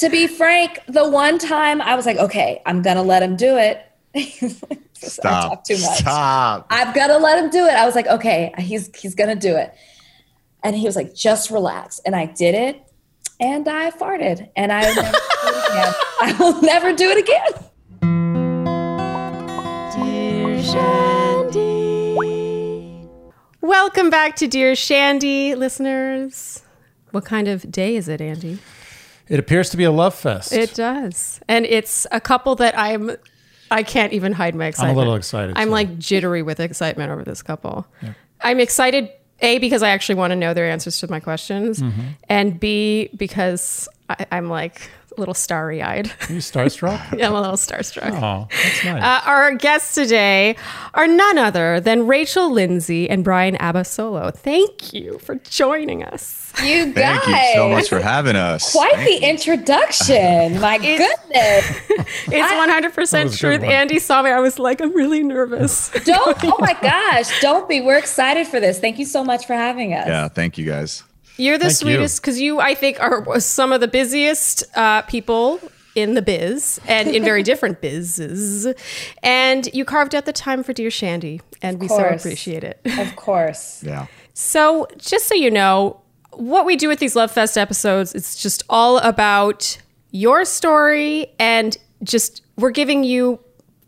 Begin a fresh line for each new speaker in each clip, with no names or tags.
to be frank, the one time I was like, okay, I'm gonna let him do it.
Stop. too much. Stop.
I've got to let him do it. I was like, okay, he's he's gonna do it. And he was like, just relax. And I did it and I farted. And I will never do it again. I will never do it again.
Dear Shandy. Welcome back to Dear Shandy, listeners. What kind of day is it, Andy?
It appears to be a love fest.
It does. And it's a couple that I'm I can't even hide my excitement.
I'm a little excited.
I'm
too.
like jittery with excitement over this couple. Yeah. I'm excited a because I actually want to know their answers to my questions, mm-hmm. and B because I, am like little starry eyed.
Are you starstruck?
yeah, I'm a little starstruck.
Oh, that's nice.
Uh, our guests today are none other than Rachel Lindsay and Bryan Abasolo. Thank you for joining us.
You guys.
Thank you so much for having us.
Quite
Thank
the you. introduction. My goodness.
it's 100% truth. Andy saw me. I was like, I'm really nervous.
Don't, oh my gosh. Don't be. We're excited for this. Thank you so much for having us.
Yeah, thank you guys.
You're the Thank sweetest because you. you. I think, are some of the busiest uh, people in the biz and in very different bizes. And you carved out the time for Dear Shandy, and we so appreciate it.
Of course.
yeah.
So, just so you know, what we do with these Love Fest episodes, it's just all about your story and just we're giving you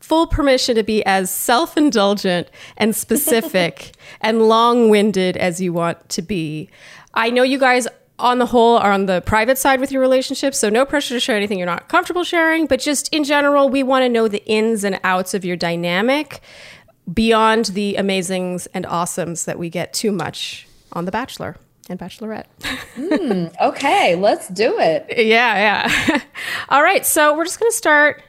full permission to be as self indulgent and specific and long winded as you want to be. I know you guys, on the whole, are on the private side with your relationship, so no pressure to share anything you're not comfortable sharing. But just in general, we want to know the ins and outs of your dynamic beyond the amazings and awesomes that we get too much on The Bachelor and Bachelorette.
mm, okay, let's do it.
Yeah, yeah. All right, so we're just going to start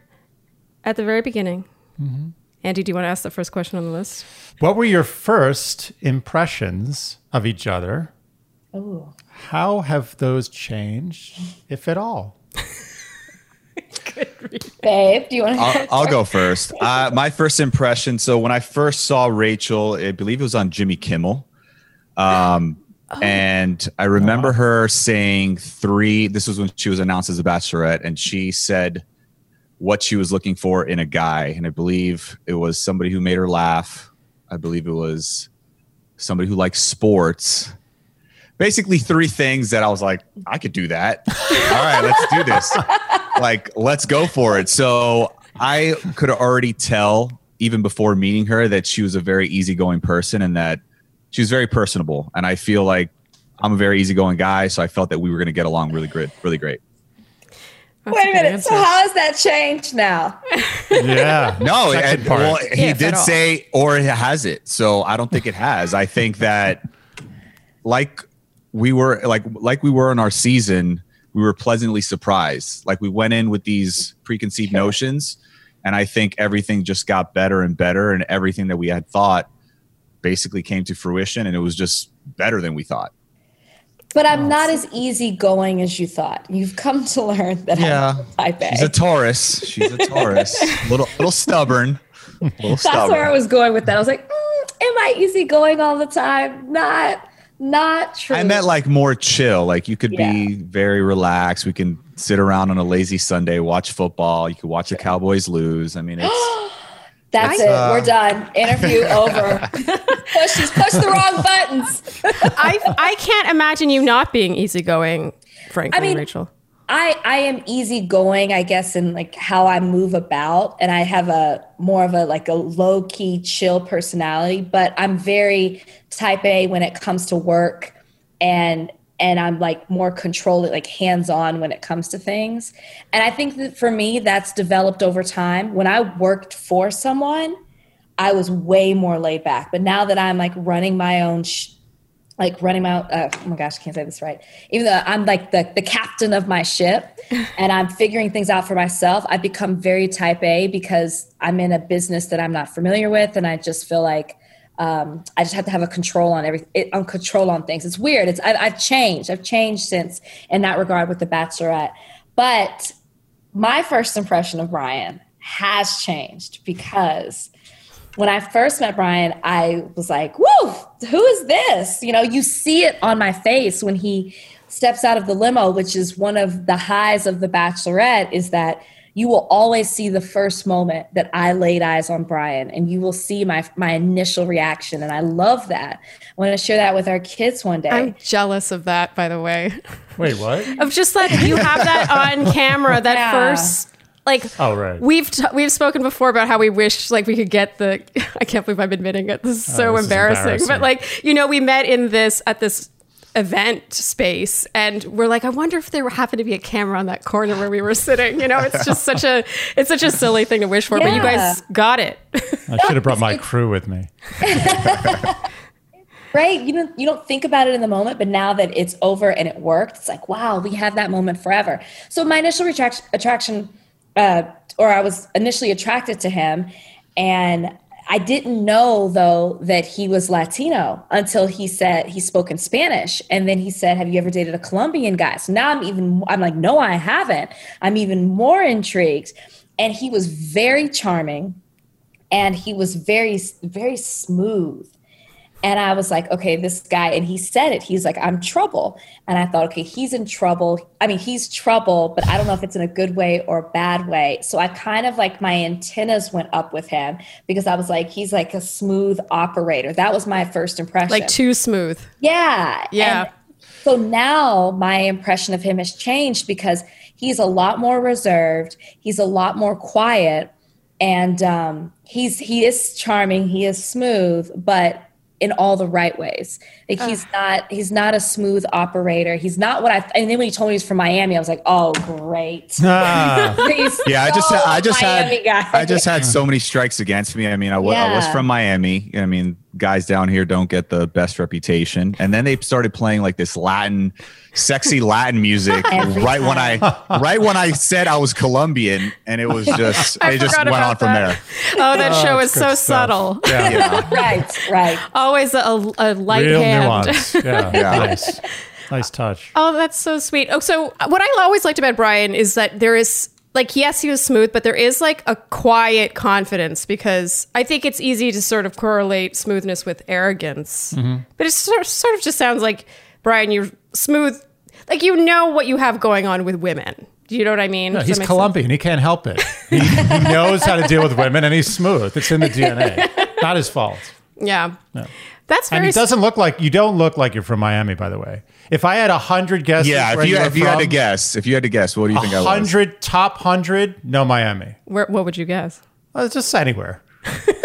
at the very beginning. Mm-hmm. Andy, do you want to ask the first question on the list?
What were your first impressions of each other?
Oh.
How have those changed, if at all?
Babe, do you want to?
I'll, I'll go first. Uh, my first impression. So when I first saw Rachel, I believe it was on Jimmy Kimmel. Um, Oh. And I remember wow. her saying three. This was when she was announced as a bachelorette, and she said what she was looking for in a guy. And I believe it was somebody who made her laugh. I believe it was somebody who likes sports. Basically, three things that I was like, I could do that. All right, let's do this. Like, let's go for it. So I could already tell, even before meeting her, that she was a very easygoing person and that she was very personable, and I feel like I'm a very easygoing guy, so I felt that we were going to get along really great, really great.
That's Wait a minute. Answer. So how has that changed now?
yeah.
No, and, well, he yeah, did say, or has it? So I don't think it has. I think that, like we were, like like we were in our season, we were pleasantly surprised. Like we went in with these preconceived sure. notions, and I think everything just got better and better, and everything that we had thought basically came to fruition and it was just better than we thought.
But I'm not as easygoing as you thought. You've come to learn that
yeah, I'm type A. She's a Taurus. She's a Taurus. little little stubborn. Little
That's
stubborn.
where I was going with that. I was like, mm, am I easygoing all the time? Not not true.
I meant like more chill. Like you could yeah. be very relaxed. We can sit around on a lazy Sunday, watch football. You could watch the Cowboys lose. I mean, it's
That's it. Uh, We're done. Interview over. push, just push the wrong buttons.
I I can't imagine you not being easygoing, frankly, I mean, Rachel.
I I am easygoing, I guess, in like how I move about, and I have a more of a like a low key, chill personality. But I'm very type A when it comes to work, and and I'm like more controlled, like hands on when it comes to things. And I think that for me, that's developed over time. When I worked for someone, I was way more laid back. But now that I'm like running my own, sh- like running my own, uh, oh my gosh, I can't say this right. Even though I'm like the, the captain of my ship and I'm figuring things out for myself, I've become very type A because I'm in a business that I'm not familiar with. And I just feel like, um, I just have to have a control on everything, on control on things. It's weird. It's I, I've changed. I've changed since in that regard with the Bachelorette. But my first impression of Bryan has changed because when I first met Bryan, I was like, "Whoa, who is this?" You know, you see it on my face when he steps out of the limo, which is one of the highs of The Bachelorette, is that you will always see the first moment that I laid eyes on Bryan, and you will see my my initial reaction, and I love that. I want to share that with our kids one day.
I'm jealous of that, by the way.
Wait, what?
Of just like you have that on camera, that
Yeah.
first like
Oh, right.
we've t- we've spoken before about how we wish like we could get the I can't believe I'm admitting it. This is oh, so
Oh, this is
embarrassing.
embarrassing.
But like, you know, we met in this at this event space and we're like, I wonder if there happened to be a camera on that corner where we were sitting. You know, it's just such a it's such a silly thing to wish for, but you guys got it.
I should have brought my crew with me.
right you don't you don't think about it in the moment but now that it's over and it worked it's like wow we have that moment forever so my initial retract- attraction uh, or i was initially attracted to him and i didn't know though that he was latino until he said he spoke in spanish. And then he said have you ever dated a colombian guy? So now i'm even i'm like no i haven't. I'm even more intrigued. And he was very charming and he was very very smooth and I was like, okay, this guy, and he said it. He's like, I'm trouble. And I thought, okay, he's in trouble. I mean, he's trouble, but I don't know if it's in a good way or a bad way. So I kind of like my antennas went up with him because I was like, he's like a smooth operator. That was my first impression.
Like too smooth.
Yeah.
Yeah.
And so now my impression of him has changed because he's a lot more reserved. He's a lot more quiet, and um, he's he is charming. He is smooth, but in all the right ways. Like he's not he's not a smooth operator. He's not what I. And then when he told me he's from Miami, I was like, oh great.
Ah,
He's
Yeah, I just
so
I just
Miami
had
guy.
I just had so many strikes against me. I mean, I wa- I was
Yeah.
from Miami. I mean, guys down here don't get the best reputation. And then they started playing like this Latin, sexy Latin music
Every
right when I right when I said I was Colombian, and it was just
I
it just went on
about
from there.
Oh, that oh, show is
it's
so
stuff.
subtle.
Yeah.
Yeah.
right, right.
Always a, a light
Real
hand.
nuance. Yeah.
Yeah.
Nice. Nice touch.
Oh, that's so sweet. Oh, so what I always liked about Bryan is that there is like yes, he was smooth, but there is like a quiet confidence because I think it's easy to sort of correlate smoothness with arrogance. Mm-hmm. But it sort sort of just sounds like Bryan, you're smooth, like you know what you have going on with women. Do you know what I mean?
No, he's Colombian. He can't help it. He, he knows how to deal with women, and he's smooth. It's in the DNA. Not his fault.
sense? Yeah. That's
And it doesn't look like you. Don't look like you're from Miami, by the way. If I had a hundred guesses,
Yeah,
where
if you
were
if you had to guess, if you had to guess, what do you think I
a
was?
hundred top hundred, no Miami.
where, what would you guess?
Well, it's just anywhere,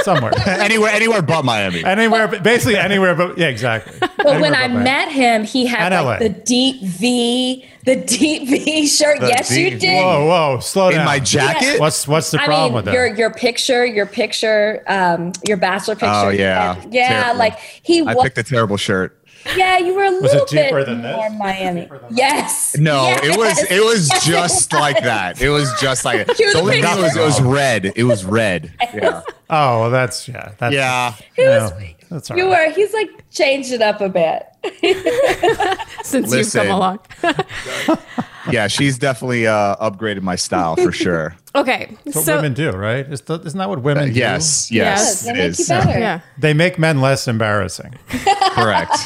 somewhere,
anywhere anywhere but Miami.
anywhere, basically anywhere. But yeah, exactly.
But when I met him, he had
And
like
LA.
the deep V, the deep V shirt.
The
yes, you
deep
did.
Whoa, whoa, slow down.
In
down.
my jacket?
What's what's the
I
problem
mean,
with that?
your your picture, your picture, um, your bachelor picture.
Oh, yeah.
And- yeah.
Terrible.
Like he
I
was.
picked a terrible shirt.
yeah, you were a little
it deeper
bit
than this?
more Miami. Yes.
No,
Yes.
it was it was
Yes.
just like that. It was just like it. The only thing was it was red. It was red. Yeah.
oh, well, that's yeah, that's
Yeah.
He was-
no, that's all
You
right.
were. He's like changed it up a bit.
Since
Listen.
you've come along.
Yeah, she's definitely uh, upgraded my style for sure.
Okay.
That's what
so
women do, right? Is th- isn't that what women do?
Yes,
Yes.
yes,
They make you
yeah.
They make men less embarrassing.
correct.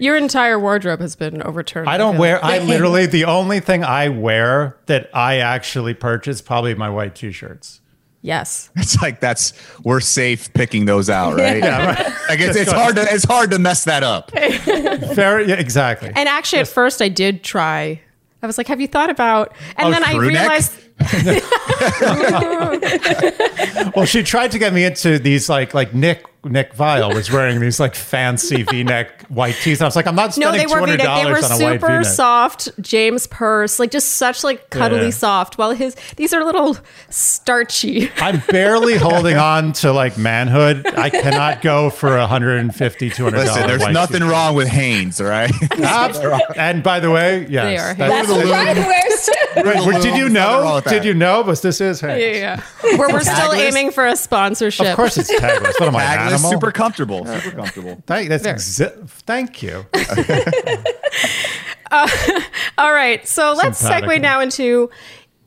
Your entire wardrobe has been overturned.
I don't wear. I literally the only thing I wear that I actually purchase probably my white t-shirts.
Yes.
It's like that's we're safe picking those out, right?
Yeah, right.
Like it's, it's hard to it's hard to mess that up.
Very yeah, exactly.
And actually, at first, I did try. I was like, "Have you thought about?" And
Oh,
then I realized
Well, she tried to get me into these like like Nick Nick Viall was wearing these like fancy V-neck white tees. I was like, I'm not
no,
spending
they were V-neck. They were
dollars on a white
super
V-neck.
soft James Perse, like just such like cuddly
Yeah.
soft. While his these are little starchy.
I'm barely holding on to like manhood. I cannot go for a hundred and fifty, two hundred dollars.
Listen, there's nothing wrong with Hanes, all right?
And by the way, yes,
They are.
that-
That's what Bryan wears.
Wait, wait, did you
There's nothing wrong
know? Did you know? But this is hey.
Yeah, yeah. We're, we're still aiming for a sponsorship.
Of course, it's tagless. What am I, an
Tagless, super comfortable, super comfortable.
Thank, that's exi- thank you.
All right, so let's
Simpatico.
segue now into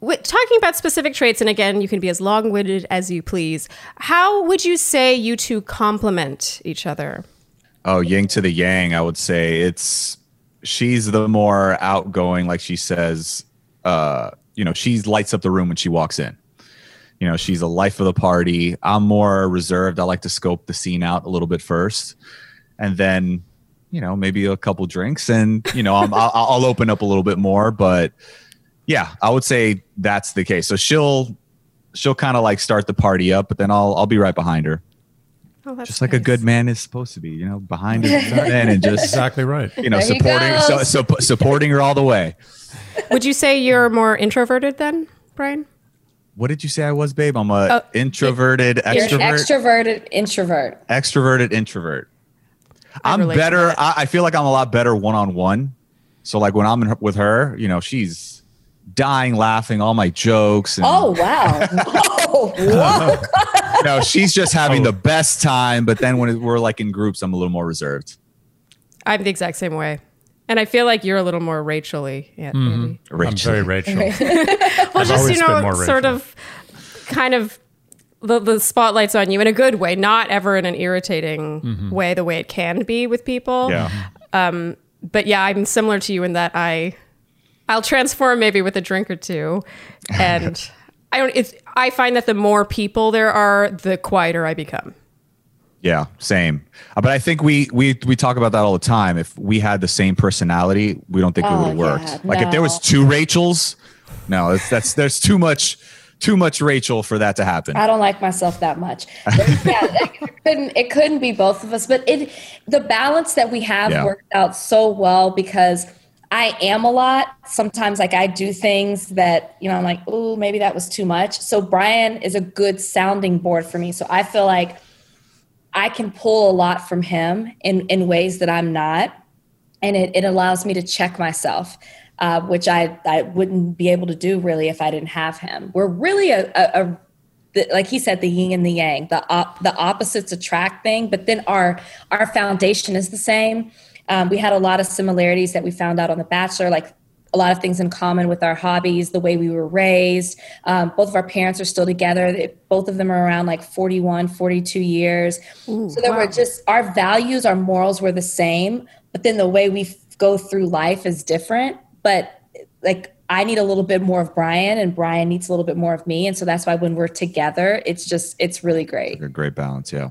wi- talking about specific traits. And again, you can be as long-winded as you please. How would you say you two complement each other?
Oh, yin to the yang, I would say it's she's the more outgoing, like she says, uh, you know, she lights up the room when she walks in. You know, she's a life of the party. I'm more reserved. I like to scope the scene out a little bit first, and then, you know, maybe a couple drinks, and you know, I'm, I'll, I'll open up a little bit more. But yeah, I would say that's the case. So she'll she'll kind of like start the party up, but then I'll I'll be right behind her,
Oh,
just like a good man is supposed to be. You know, behind his man and just
Exactly right.
you know
There
supporting so, so, supporting her all the way.
Would you say you're more introverted then, Bryan?
What did you say I was, babe? I'm a
Oh,
introverted,
You're an
extrovert,
extroverted introvert.
extroverted introvert.
I
I'm better. I, I feel like I'm a lot better one on one. So like when I'm in, with her, you know, she's dying laughing all my jokes. And,
Oh wow! Oh, Whoa! Whoa!
no, she's just having
Oh.
the best time. But then when we're like in groups, I'm a little more reserved.
I'm the exact same way. And I feel like you're a little more Rachel-y. Yeah, Andy.
I'm
Rachel.
very Rachel.
Well, just you know, sort of, kind of, the the spotlight's on you in a good way, not ever in an irritating way, the way it can be with people.
Yeah.
Um, But yeah, I'm similar to you in that I, I'll transform maybe with a drink or two, and I don't. It's I find that the more people there are, the quieter I become.
Yeah, same. Uh, But I think we we we talk about that all the time. If we had the same personality, we don't think it
Oh,
would have worked.
yeah,
like if there was two Rachels, no, that's, that's there's too much too much Rachel for that to happen.
I don't like myself that much. But yeah, it couldn't it couldn't be both of us. But it the balance that we have
Yeah.
worked out so well because I am a lot. Sometimes like I do things that, you know, I'm like, oh, maybe that was too much. So Bryan is a good sounding board for me. So I feel like I can pull a lot from him in, in ways that I'm not. And it, it allows me to check myself, uh, which I, I wouldn't be able to do really if I didn't have him. We're really a, a, a the, like he said, the yin and the yang, the op, the opposites attract thing. But then our our foundation is the same. Um, we had a lot of similarities that we found out on The Bachelor, like a lot of things in common with our hobbies, the way we were raised. Um, both of our parents are still together. They- both of them are around like 41, 42 years. so there
wow.
were just our values, our morals were the same, but then the way we f- go through life is different. But like I need a little bit more of Bryan, and Bryan needs a little bit more of me, and so that's why when we're together, it's just it's really great.
a great balance. Yeah.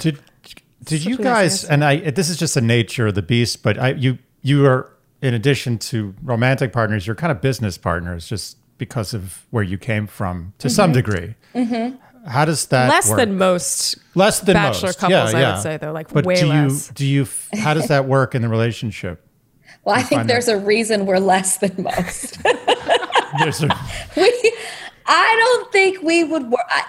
Did did you
Such a nice
guys?
answer.
And I this is just the nature of the beast. But I you you are in addition to romantic partners, you're kind of business partners, just because of where you came from to some mm-hmm. degree. Mm-hmm. How does that
Less
work?
than most.
less than
bachelor
most.
couples,
Yeah,
I would
yeah.
say, though, like,
but
way
do
less.
you do you how does that work in the relationship?
Well, I think there's a reason we're less than most.
There's a-
we, I don't think we would work. I,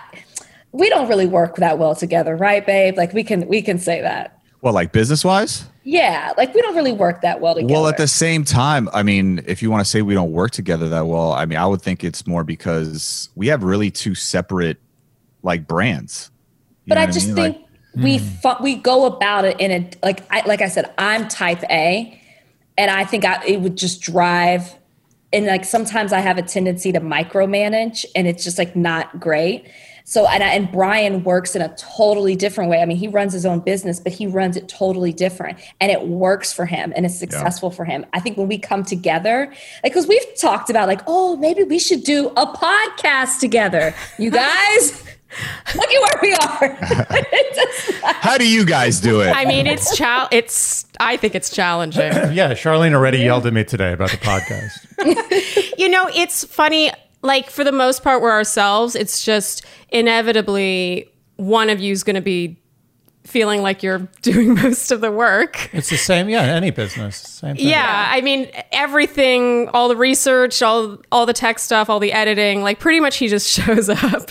we don't really work that well together, right, babe? Like we can we can say that.
Well, like business wise.
Yeah, like we don't really work that well together.
Well, at the same time, I mean, if you want to say we don't work together that well, I mean, I would think it's more because we have really two separate like brands. You
but I just
mean?
think
Like,
we hmm. fu- we go about it in a like I like I said, I'm type A, and I think I, it would just drive. And like sometimes I have a tendency to micromanage, and it's just like not great. So and I, and Bryan works in a totally different way. I mean, he runs his own business, but he runs it totally different, and it works for him, and it's successful for him. I think when we come together, like because we've talked about like, oh, maybe we should do a podcast together, you guys. Look at where we are. It does not-
how do you guys do it?
I mean, it's chal- It's. I think it's challenging.
yeah, Charlene already yelled at me today about the podcast.
you know, it's funny. Like for the most part, we're ourselves. It's just inevitably one of you is going to be feeling like you're doing most of the work.
It's the same, yeah, any business. Same thing.
Yeah, I mean everything, all the research, all all the tech stuff, all the editing. Like pretty much, he just shows up.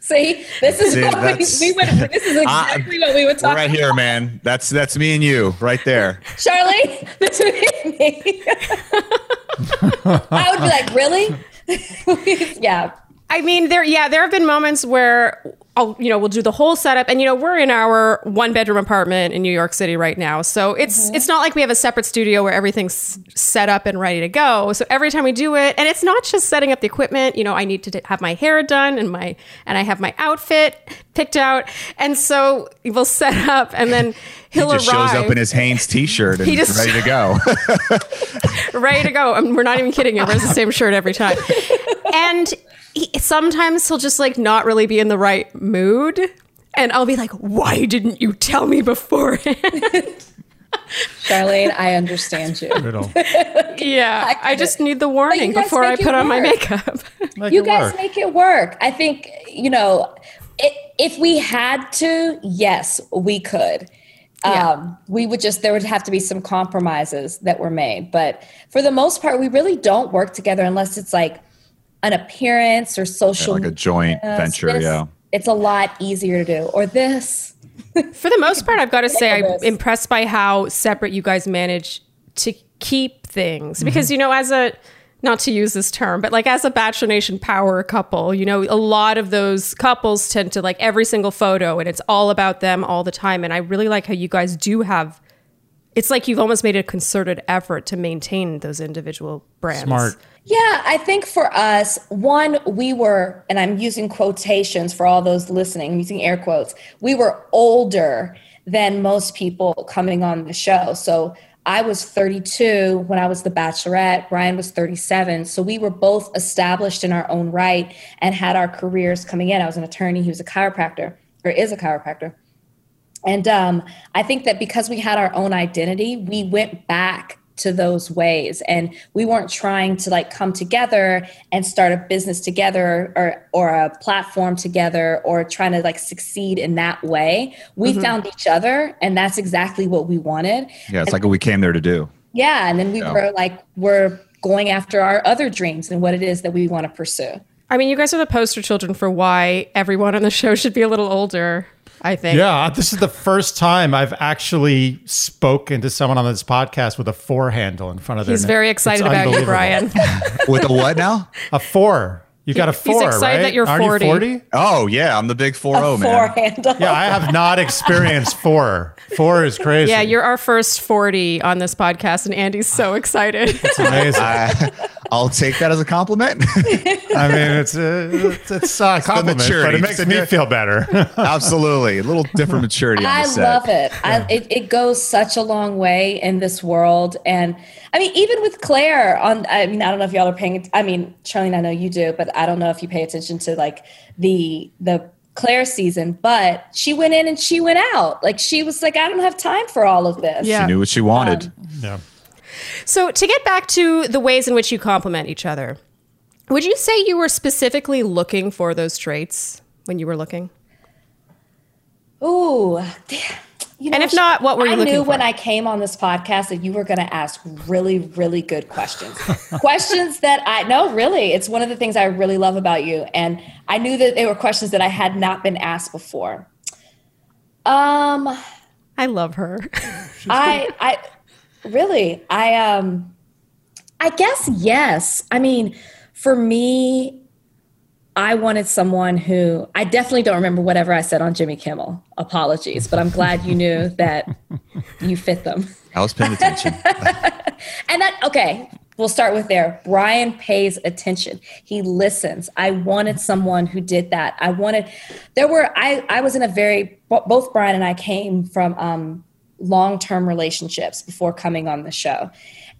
See, this is
See,
what we,
that's-
we would. This is ah, exactly what we would
We're right here, man. That's that's me and you right there.
Charlie, this would be me. I would be like, really? yeah.
I mean, there, yeah, there have been moments where I'll, you know, we'll do the whole setup. And, you know, we're in our one bedroom apartment in New York City right now. So it's, mm-hmm. it's not like we have a separate studio where everything's set up and ready to go. So every time we do it, and it's not just setting up the equipment, you know, I need to have my hair done and my, and I have my outfit picked out. And so we'll set up and then he'll
he just
arrive.
shows up in his Hanes t-shirt and
He just-
ready to go.
ready to go. I mean, we're not even kidding. He wears the same shirt every time. And he, sometimes he'll just like not really be in the right mood. And I'll be like, why didn't you tell me beforehand?
Charlene, I understand you.
Yeah. I, just need the warning before I put on my makeup.
Make
you guys
work.
make it work. I think, you know, i if we had to, yes, we could.
Yeah.
Um, we would just, there would have to be some compromises that were made. But for the most part, we really don't work together unless it's like an appearance or social
like a joint
media.
venture,
This-
yeah.
It's a lot easier to do. Or this.
For the most part, I've got to say, I'm
Nicholas.
impressed by how separate you guys manage to keep things. Mm-hmm. Because, you know, as a, not to use this term, but like as a Bachelor Nation power couple, you know, a lot of those couples tend to like every single photo and it's all about them all the time. And I really like how you guys do have, it's like you've almost made a concerted effort to maintain those individual brands.
Smart.
Yeah, I think for us, one, we were, and I'm using quotations for all those listening, I'm using air quotes, we were older than most people coming on the show. So I was 32 when I was the bachelorette, Bryan was 37. So we were both established in our own right and had our careers coming in. I was an attorney, he was a chiropractor, or is a chiropractor. And um, I think that because we had our own identity, we went back to those ways. And we weren't trying to like come together and start a business together or or a platform together or trying to like succeed in that way. We found each other and that's exactly what we wanted.
Yeah, it's like what we came there to do.
yeah and then we
Yeah.
were like we're going after our other dreams and what it is that we want to pursue
I mean, you guys are the poster children for why everyone on the show should be a little older, I think.
Yeah, this is the first time I've actually spoken to someone on this podcast with a four handle in front of them.
He's
name.
very excited
It's
about you. Bryan.
With a what now?
A four. You got a
he's
four,
excited
right?
that you're
Aren't
40.
you 40?
Oh yeah, I'm the big 4 0
four
man.
handle
Yeah, I have not experienced four. Four is crazy.
yeah, you're our first 40 on this podcast, and Andy's so excited.
It's amazing.
I, I'll take that as a compliment.
I mean, it's uh, it's, it's a compliment, but
maturity.
it makes
It's
me feel better.
Absolutely, a little different maturity on
I
set.
love it. I, it. It goes such a long way in this world, and I mean, even with Clare on. I mean, I don't know if y'all are paying. I mean, Charlene, I know you do, but I don't know if you pay attention to like the the Clare season. But she went in and she went out. Like she was like, I don't have time for all of this.
Yeah.
She knew what she wanted.
Um, yeah.
so, to get back to the ways in which you complement each other, would you say you were specifically looking for those traits when you were looking?
Ooh. You
And if not, what were you
I
looking
knew
for?
when I came on this podcast that you were going to ask really, really good questions. questions that I no, really, it's one of the things I really love about you, and I knew that they were questions that I had not been asked before. Um,
I love her.
I, I really, I um, I guess yes. I mean, for me, I wanted someone who I definitely don't remember whatever I said on Jimmy Kimmel. Apologies, but I'm glad you knew that you fit them.
I was paying attention.
And that okay, we'll start with there. Bryan pays attention. He listens. I wanted someone who did that. I wanted there were I I was in a very both Bryan and I came from um long-term relationships before coming on the show.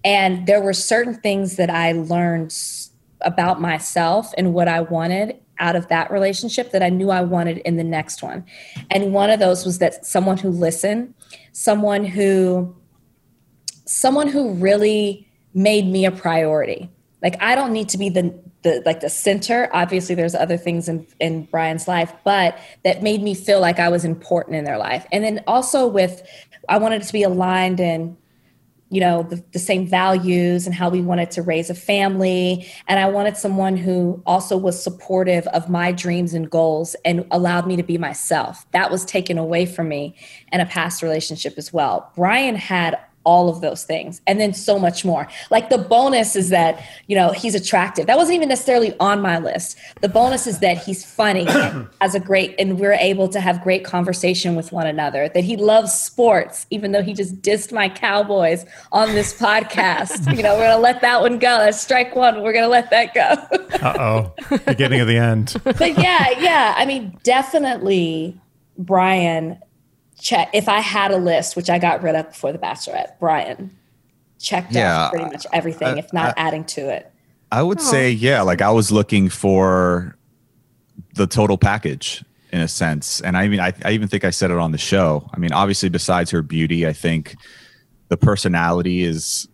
And there were certain things that I learned s- about myself and what I wanted out of that relationship that I knew I wanted in the next one. And one of those was that someone who listened, someone who someone who really made me a priority. Like I don't need to be the the like the center. Obviously there's other things in in Bryan's life, but that made me feel like I was important in their life. And then also with I wanted to be aligned in you know the, the same values and how we wanted to raise a family. And i wanted someone who also was supportive of my dreams and goals and allowed me to be myself. That was taken away from me in a past relationship as well. Bryan had all of those things and then so much more. Like the bonus is that you know he's attractive. That wasn't even necessarily on my list. The bonus is that he's funny as a great and we're able to have great conversation with one another that he loves sports even though he just dissed my cowboys on this podcast. You know we're gonna let that one go. That's strike one. We're gonna let that go.
Uh-oh. Beginning of the end.
But yeah yeah. I mean definitely bryan check if I had a list, which I got rid of before the Bachelorette, Bryan checked yeah, off pretty much everything, I, if not I, adding to it.
I would oh. say, yeah, like I was looking for the total package in a sense. And I mean, I, I even think I said it on the show. I mean, obviously, besides her beauty, I think the personality is,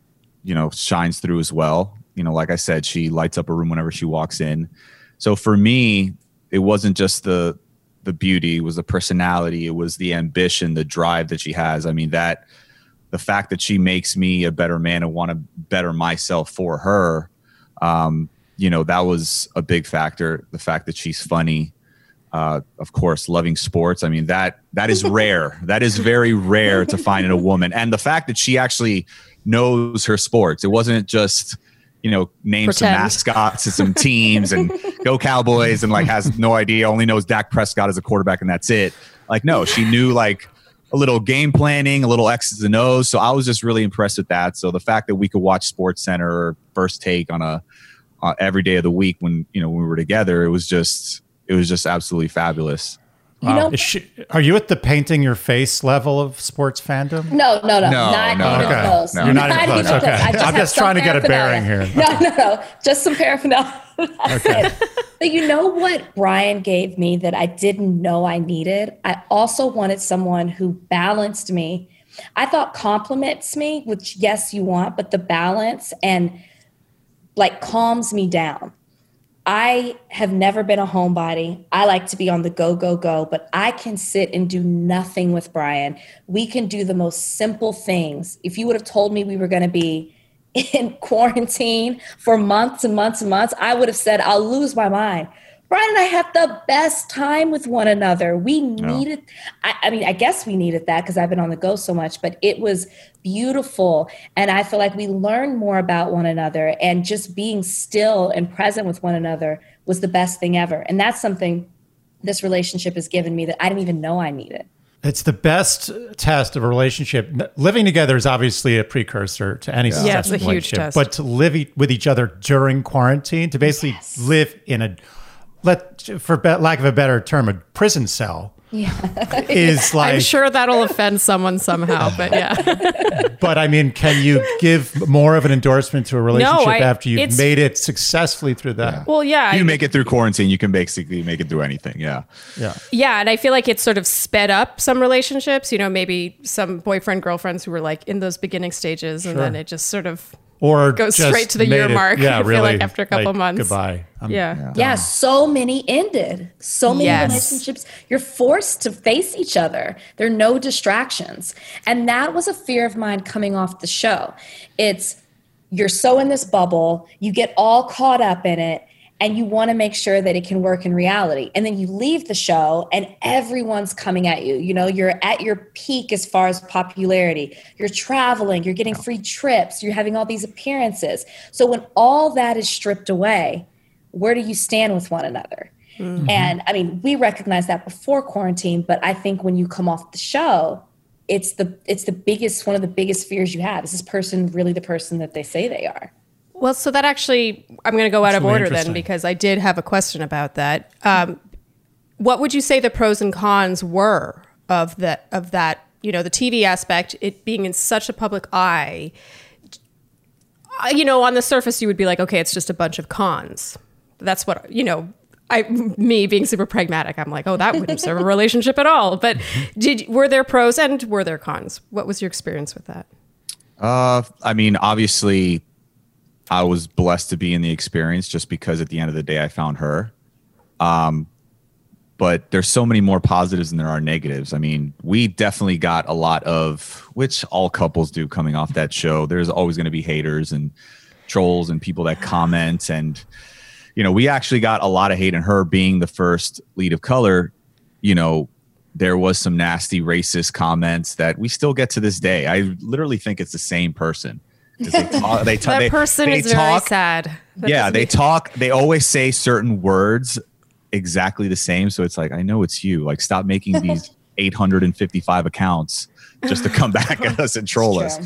you know, shines through as well. You know, like I said, she lights up a room whenever she walks in. So for me, it wasn't just the the beauty, was the personality, it was the ambition, the drive that she has. I mean, that the fact that she makes me a better man and want to better myself for her, um, you know, that was a big factor. The fact that she's funny, uh, of course, loving sports. I mean, that that is rare. that is very rare to find in a woman. And the fact that she actually knows her sports. It wasn't just you know, name Pretend. some mascots and some teams and go Cowboys and like has no idea, only knows Dak Prescott as a quarterback and that's it. Like, no, she knew like a little game planning, a little X's and O's. So I was just really impressed with that. So the fact that we could watch Sports Center or First Take on a uh, every day of the week when you know when we were together, it was just it was just absolutely fabulous.
You wow. know, she, are you at the painting your face level of sports fandom?
No, no, no, no not no, even okay. close.
No. You're not, not even close. Okay, just I'm just trying to get a bearing here.
No, no, no, just some paraphernalia. okay. But you know what Bryan gave me that I didn't know I needed? I also wanted someone who balanced me. I thought compliments me, which yes, you want, but the balance and like calms me down I have never been a homebody. I like to be on the go, go, go, but I can sit and do nothing with Bryan. We can do the most simple things. If you would have told me we were going to be in quarantine for months and months and months, I would have said, I'll lose my mind. Bryan and I had the best time with one another. We needed, I, I, mean, I guess we needed that because I've been on the go so much, but it was beautiful. And I feel like we learned more about one another and just being still and present with one another was the best thing ever. And that's something this relationship has given me that I didn't even know I needed.
It's the best test of a relationship. Living together is obviously a precursor to any yeah.
yeah, it's a huge test.
But to live with each other during quarantine, to basically yes. live in a let for be- lack of a better term, a prison cell. Yeah. is like
I'm sure that'll offend someone somehow, but yeah.
but I mean, can you give more of an endorsement to a relationship no, I, after you've made it successfully through that?
Yeah. Well, yeah.
You I, make it through quarantine, you can basically make it through anything. Yeah.
Yeah.
Yeah. And I feel like it's sort of sped up some relationships, you know, maybe some boyfriend, girlfriends who were like in those beginning stages and then it just sort of
or
go straight to the year it, mark. Yeah, really. Like after a couple
like,
months.
Goodbye.
I'm, yeah.
yeah. yeah. So many ended. So many yes. relationships. You're forced to face each other. There are no distractions. And that was a fear of mine coming off the show. It's you're so in this bubble, you get all caught up in it, and you want to make sure that it can work in reality. And then you leave the show and everyone's coming at you. You know, you're at your peak as far as popularity. You're traveling, you're getting free trips, you're having all these appearances. So when all that is stripped away, where do you stand with one another? Mm-hmm. And I mean, we recognize that before quarantine, but I think when you come off the show, it's the it's the biggest one of the biggest fears you have. Is this person really the person that they say they are?
Well, so that actually, I'm going to go out of order then because I did have a question about that. Um, what would you say the pros and cons were of that? Of that, you know, the TV aspect, it being in such a public eye. You know, on the surface, you would be like, okay, it's just a bunch of cons. That's what you know. I, me being super pragmatic, I'm like, oh, that wouldn't serve a relationship at all. But did were there pros and were there cons? What was your experience with that?
Uh, I mean, obviously, I was blessed to be in the experience just because at the end of the day I found her. Um, but there's so many more positives than there are negatives. I mean, we definitely got a lot of which all couples do coming off that show. There's always going to be haters and trolls and people that comment and you know, we actually got a lot of hate in her being the first lead of color, you know, there was some nasty racist comments that we still get to this day. I literally think it's the same person. 'Cause They talk, they ta-
that
they-
person
they
is very sad. That
yeah, they
mean-
talk. They always say certain words exactly the same. So it's like, I know it's you. Like, stop making these 855 accounts just to come back at us and troll us.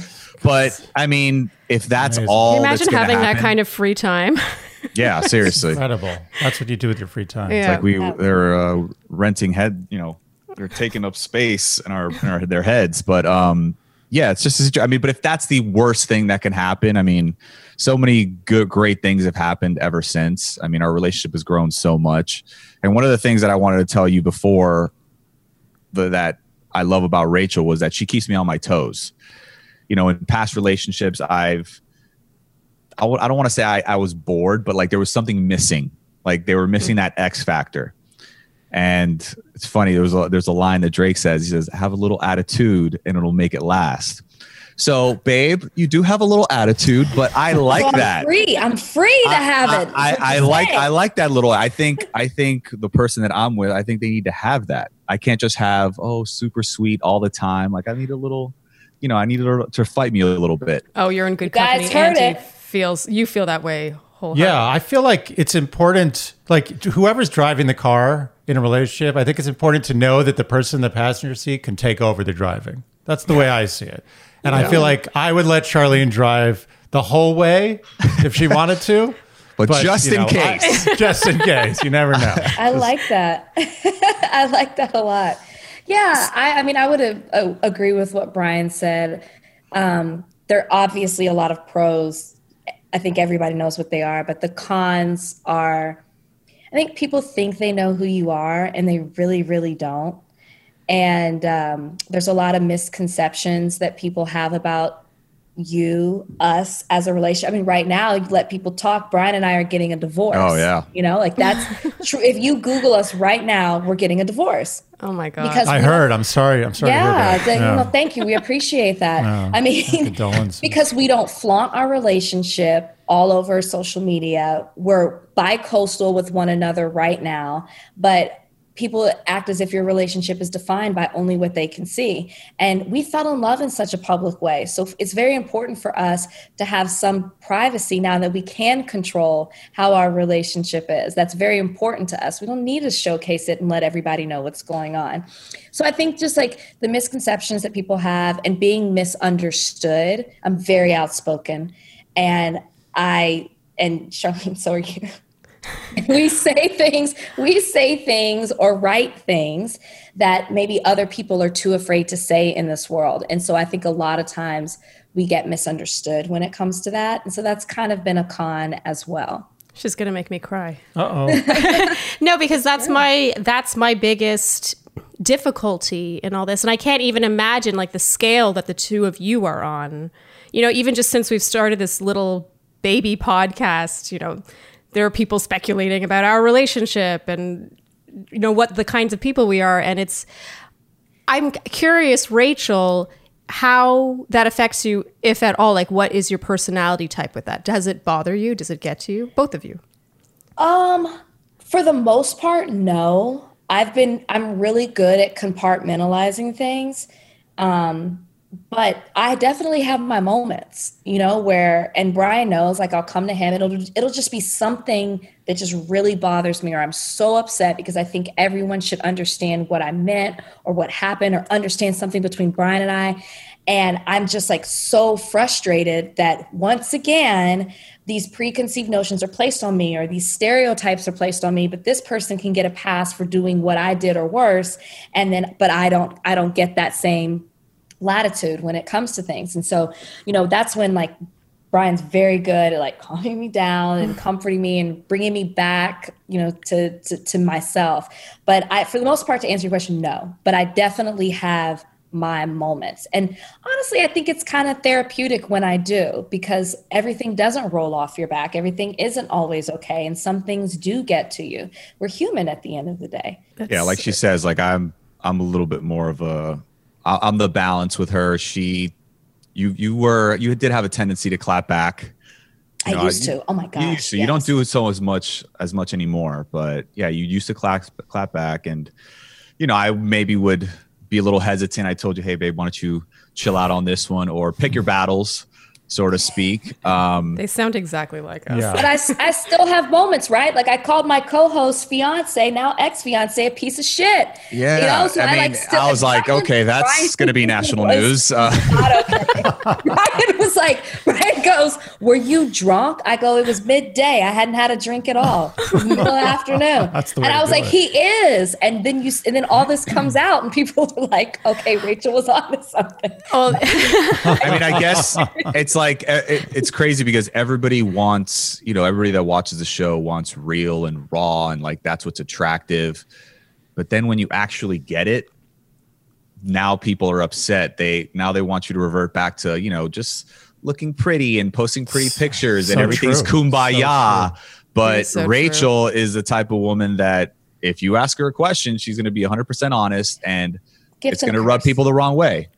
But I mean, if that's
Amazing.
all,
Can you
that's
imagine
gonna
having that kind of free time?
yeah, seriously.
Incredible. That's what you do with your free time.
Yeah.
It's like we they're uh, renting head, you know, they're taking up space in our, in our their heads. But um, yeah, it's just I mean, but if that's the worst thing that can happen, I mean, so many good great things have happened ever since. I mean, our relationship has grown so much. And one of the things that I wanted to tell you before the, that I love about Rachel was that she keeps me on my toes. You know, in past relationships, I've I w- I don't want to say I, I was bored, but like there was something missing. Like they were missing mm. that X factor. And it's funny. There was a, there's a line that Drake says. He says, "Have a little attitude, and it'll make it last." So, babe, you do have a little attitude, but I like
Well, I'm
that.
free. I'm free to have it.
I,
That's what
I
I'm
like. I like that little. I think I think the person that I'm with, I think they need to have that. I can't just have oh super sweet all the time. Like I need a little, you know, I need her to fight me a little bit.
oh, you're in good
guys
company.
heard
Angie
it.
feels you feel that way wholeheartedly.
Yeah, I feel like it's important. Like whoever's driving the car in a relationship, I think it's important to know that the person in the passenger seat can take over the driving. That's the way I see it. And I feel like I would let Charlene drive the whole way if she wanted to.
But, just
you
in
know, I-
case,
just in case, you never know.
I like that. I like that a lot. Yeah, I, I mean, I would have, uh, agree with what Bryan said. Um, there are obviously a lot of pros. I think everybody knows what they are, but the cons are. I think people think they know who you are, and they really, really don't. And um, there's a lot of misconceptions that people have about you, us as a relationship. I mean, right now, you let people talk. Bryan and I are getting a divorce.
Oh, yeah.
You know, like that's true. If you Google us right now, we're getting a divorce.
Oh my god.
Because
I heard. I'm sorry. I'm sorry. to hear
yeah,
that. Yeah.
you thank you. We appreciate that. I mean, because we don't flaunt our relationship all over social media. We're bi-coastal with one another right now, but people act as if your relationship is defined by only what they can see. And we fell in love in such a public way. So it's very important for us to have some privacy now that we can control how our relationship is. That's very important to us. We don't need to showcase it and let everybody know what's going on. So I think just like the misconceptions that people have and being misunderstood, I'm very outspoken. And I, and Charlene, so are you. we say things, we say things or write things that maybe other people are too afraid to say in this world. And so I think a lot of times we get misunderstood when it comes to that. And so that's kind of been a con as well.
She's gonna make me cry.
Uh oh.
No, because that's my that's my biggest difficulty in all this. And I can't even imagine like the scale that the two of you are on. You know, even just since we've started this little baby podcast, you know, there are people speculating about our relationship and you know what the kinds of people we are. And it's I'm curious Rachel how that affects you if at all like what is your personality type with that? Does it bother you? Does it get to you? Both of you.
Um, for the most part, no. I've been I'm really good at compartmentalizing things. Um, but I definitely have my moments, you know, where and Bryan knows like I'll come to him it'll it'll just be something that just really bothers me or I'm so upset because I think everyone should understand what I meant or what happened or understand something between Bryan and I. And I'm just like so frustrated that once again, these preconceived notions are placed on me or these stereotypes are placed on me, but this person can get a pass for doing what I did or worse. And then, but I don't, I don't get that same latitude when it comes to things. And so, you know, that's when like Bryan's very good at like calming me down and comforting me and bringing me back, you know, to, to, to myself. But I, for the most part, to answer your question, no, but I definitely have my moments. And honestly, I think it's kind of therapeutic when I do because everything doesn't roll off your back. Everything isn't always okay. And some things do get to you. We're human at the end of the day.
yeah, like she says, like I'm I'm a little bit more of a I- I'm the balance with her. She you you were you did have a tendency to clap back.
I
You know,
used
you-
to. Oh my gosh.
You used to. You don't do it so as much as much anymore, but yeah, you used to clap clap back and you know, I maybe would be a little hesitant. I told you, hey, babe, why don't you chill out on this one or pick your mm-hmm. battles so to speak. Um,
they sound exactly like us.
Yeah. But I, I still have moments, right? Like I called my co-host fiance, now ex-fiance, a piece of shit.
Yeah. You know? so I, I mean, like I was like, okay, that's going to be national news. Uh, not okay.
Ryan was like, Ryan goes, were you drunk? I go, it was midday. I hadn't had a drink at all. Middle afternoon. That's the way and I was like, it. he is. And then you, and then all this comes out and people are like, okay, Rachel was on to something. Oh.
I mean, I guess it's like uh, it, it's crazy because everybody wants, you know, everybody that watches the show wants real and raw, and like that's what's attractive. But then when you actually get it, now people are upset. They now they want you to revert back to you know just looking pretty and posting pretty pictures so and everything's true. kumbaya. So but so Rachel true. is the type of woman that if you ask her a question, she's going to be 100% honest and it's going to rub people the wrong way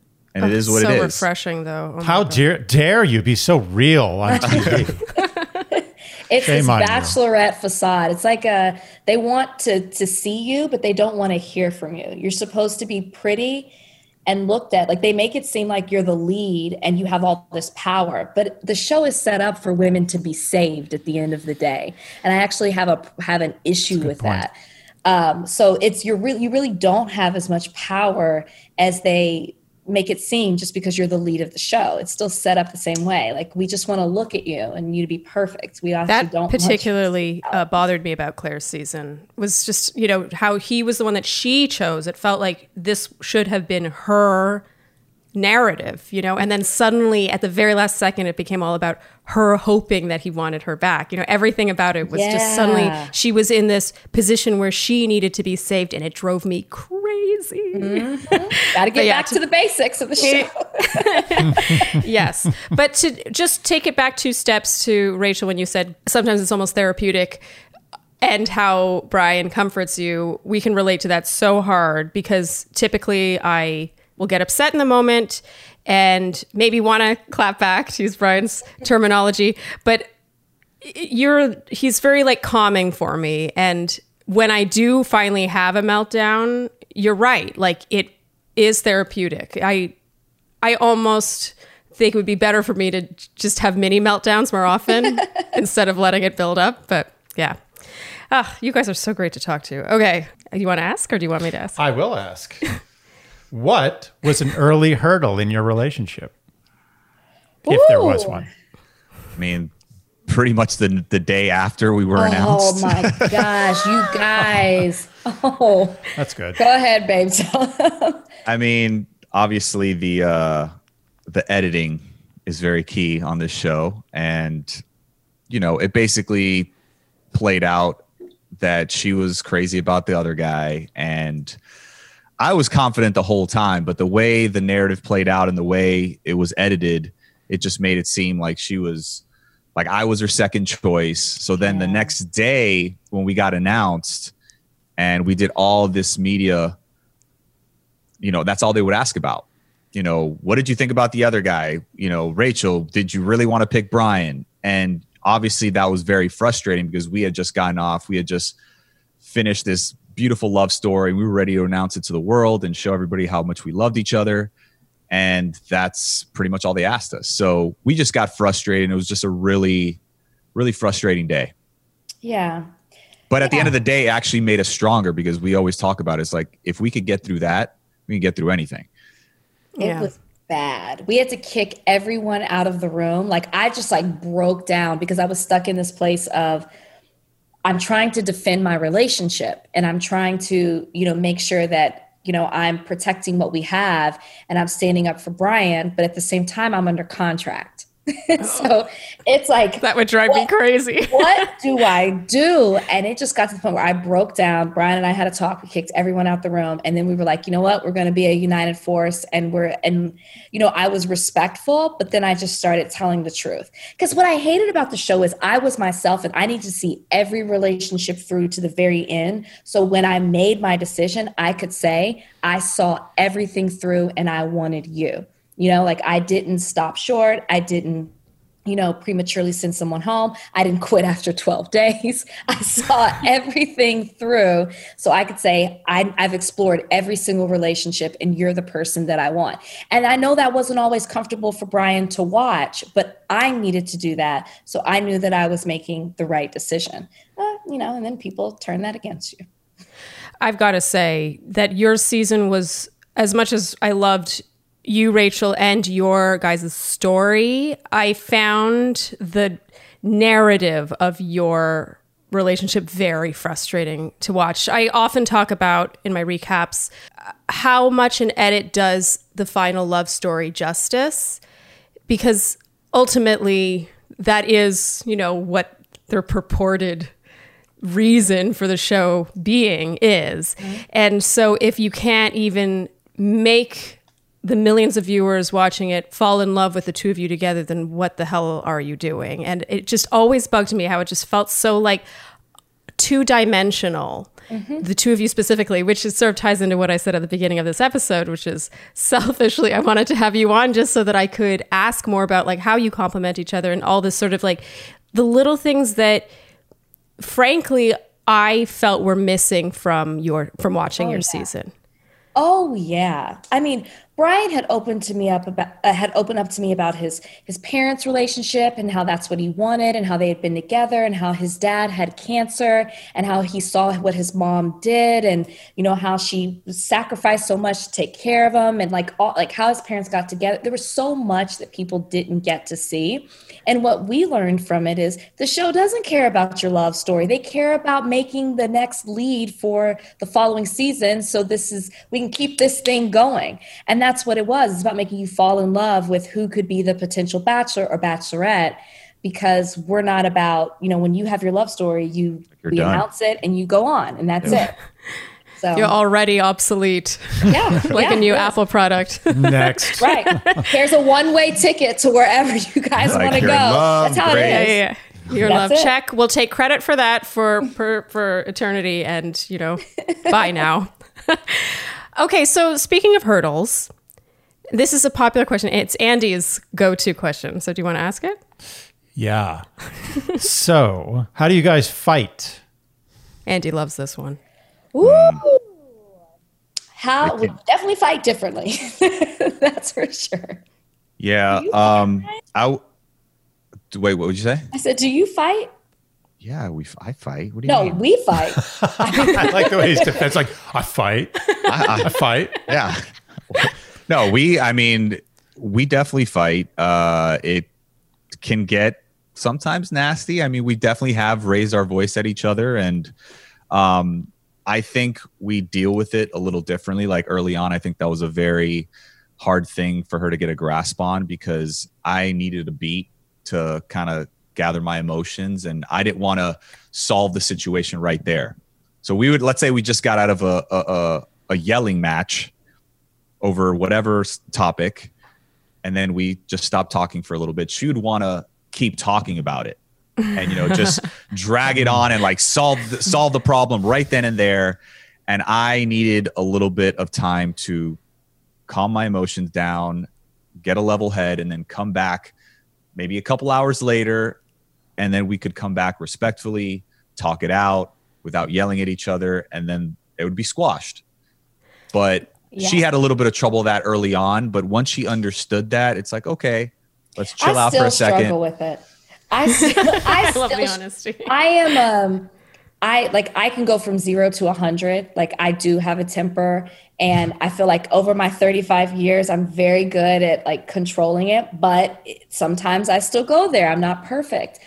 and oh, it is what
so
it is.
refreshing, though.
Oh How dare dare you be so real on
TV? it's Shame this bachelorette you. facade. It's like a they want to to see you, but they don't want to hear from you. You're supposed to be pretty and looked at like they make it seem like you're the lead and you have all this power but the show is set up for women to be saved at the end of the day and i actually have a have an issue with point. that um, so it's you're really you really don't have as much power as they make it seem just because you're the lead of the show. It's still set up the same way. Like we just want to look at you and you to be perfect. We actually
that
don't.
particularly uh, bothered me about Clare's season was just you know how he was the one that she chose. It felt like this should have been her narrative, you know, and then suddenly at the very last second, it became all about her hoping that he wanted her back. You know, everything about it was yeah. just suddenly she was in this position where she needed to be saved, and it drove me crazy.
Mm-hmm. Got to get yeah, back to, to, the basics of the
show. yes, but to just take it back two steps to Rachel when you said sometimes it's almost therapeutic and how Bryan comforts you, we can relate to that so hard because typically I will get upset in the moment and maybe want to clap back to use Bryan's terminology, but you're he's very like calming for me and when I do finally have a meltdown, you're right. Like it is therapeutic. I I almost think it would be better for me to just have mini meltdowns more often instead of letting it build up, but yeah. Ah, you guys are so great to talk to. Okay. You want to ask or do you want me to ask?
I will ask. What was an early hurdle in your relationship? If there was one.
I mean, pretty much the the day after we were oh announced.
Oh my gosh, you guys. Oh.
That's good.
Go ahead, babe.
I mean, obviously the uh the editing is very key on this show and you know, it basically played out that she was crazy about the other guy and I was confident the whole time, but the way the narrative played out and the way it was edited, it just made it seem like she was like I was her second choice. So then yeah. the next day when we got announced and we did all this media, you know, that's all they would ask about. You know, what did you think about the other guy? You know, Rachel, did you really want to pick Bryan? And obviously that was very frustrating because we had just gotten off. We had just finished this beautiful love story. We were ready to announce it to the world and show everybody how much we loved each other. And that's pretty much all they asked us. So we just got frustrated. And it was just a really, really frustrating day.
Yeah.
But at yeah. the end of the day, it actually made us stronger because we always talk about it. it's like if we could get through that, we can get through anything.
It yeah. was bad. We had to kick everyone out of the room. Like I just like broke down because I was stuck in this place of I'm trying to defend my relationship and I'm trying to, you know, make sure that, you know, I'm protecting what we have and I'm standing up for Bryan, but at the same time I'm under contract. so it's like
that would drive what, me crazy.
what do I do? And it just got to the point where I broke down. Bryan and I had a talk. We kicked everyone out the room, and then we were like, you know what? We're going to be a united force, and we're and you know I was respectful, but then I just started telling the truth because what I hated about the show is I was myself, and I need to see every relationship through to the very end. So when I made my decision, I could say I saw everything through, and I wanted you. You know, like I didn't stop short. I didn't, you know, prematurely send someone home. I didn't quit after 12 days. I saw everything through. So I could say, I, have explored every single relationship and you're the person that I want. And I know that wasn't always comfortable for Bryan to watch, but I needed to do that. So I knew that I was making the right decision. Uh, you know, and then people turn that against you.
I've got to say that your season was, as much as I loved you, Rachel, and your guys' story, I found the narrative of your relationship very frustrating to watch. I often talk about in my recaps how much an edit does the final love story justice because ultimately that is, you know, what their purported reason for the show being is. Mm-hmm. And so if you can't even make the millions of viewers watching it fall in love with the two of you together, then what the hell are you doing? And it just always bugged me how it just felt so like two dimensional. Mm-hmm. The two of you specifically, which is sort of ties into what I said at the beginning of this episode, which is selfishly, I wanted to have you on just so that I could ask more about like how you complement each other and all this sort of like the little things that, frankly, I felt were missing from your from watching oh, your yeah. season.
Oh yeah. I mean, Bryan had opened to me up about uh, had opened up to me about his his parents' relationship and how that's what he wanted and how they had been together and how his dad had cancer and how he saw what his mom did and you know how she sacrificed so much to take care of him and like all like how his parents got together. There was so much that people didn't get to see. And what we learned from it is the show doesn't care about your love story. They care about making the next lead for the following season. So this is we can keep this thing going. And that's what it was. It's about making you fall in love with who could be the potential bachelor or bachelorette because we're not about, you know, when you have your love story, you we announce it and you go on and that's yeah. it.
So you're already obsolete.
Yeah.
like
yeah,
a new Apple product.
Next.
right. Here's a one way ticket to wherever you guys like want to go. That's how Great. it is. Yeah,
yeah. Your That's love it. check. We'll take credit for that for for, for eternity and, you know, bye now. okay, so speaking of hurdles, this is a popular question. It's Andy's go-to question. So do you want to ask it?
Yeah. so, how do you guys fight?
Andy loves this one.
Ooh. How we definitely fight differently. That's for sure.
Yeah. Um. I wait. What would you say?
I said, "Do you fight?"
Yeah, we. I fight. What do you mean?
no,
mean?
we fight.
I like the way he's defense. Like I fight. I, I, I fight.
Yeah. No, we. I mean, we definitely fight. Uh, it can get sometimes nasty. I mean, we definitely have raised our voice at each other, and um, I think we deal with it a little differently. Like early on, I think that was a very hard thing for her to get a grasp on because I needed a beat to kind of gather my emotions and I didn't want to solve the situation right there. So we would let's say we just got out of a a, a yelling match over whatever topic and then we just stopped talking for a little bit. She would want to keep talking about it and you know just drag it on and like solve the, solve the problem right then and there and i needed a little bit of time to calm my emotions down get a level head and then come back maybe a couple hours later and then we could come back respectfully talk it out without yelling at each other and then it would be squashed but yeah. she had a little bit of trouble that early on but once she understood that it's like okay let's chill I out for a second
with it I still, I,
I love the honesty.
I am um I like I can go from 0 to a 100. Like I do have a temper and I feel like over my 35 years I'm very good at like controlling it, but sometimes I still go there. I'm not perfect.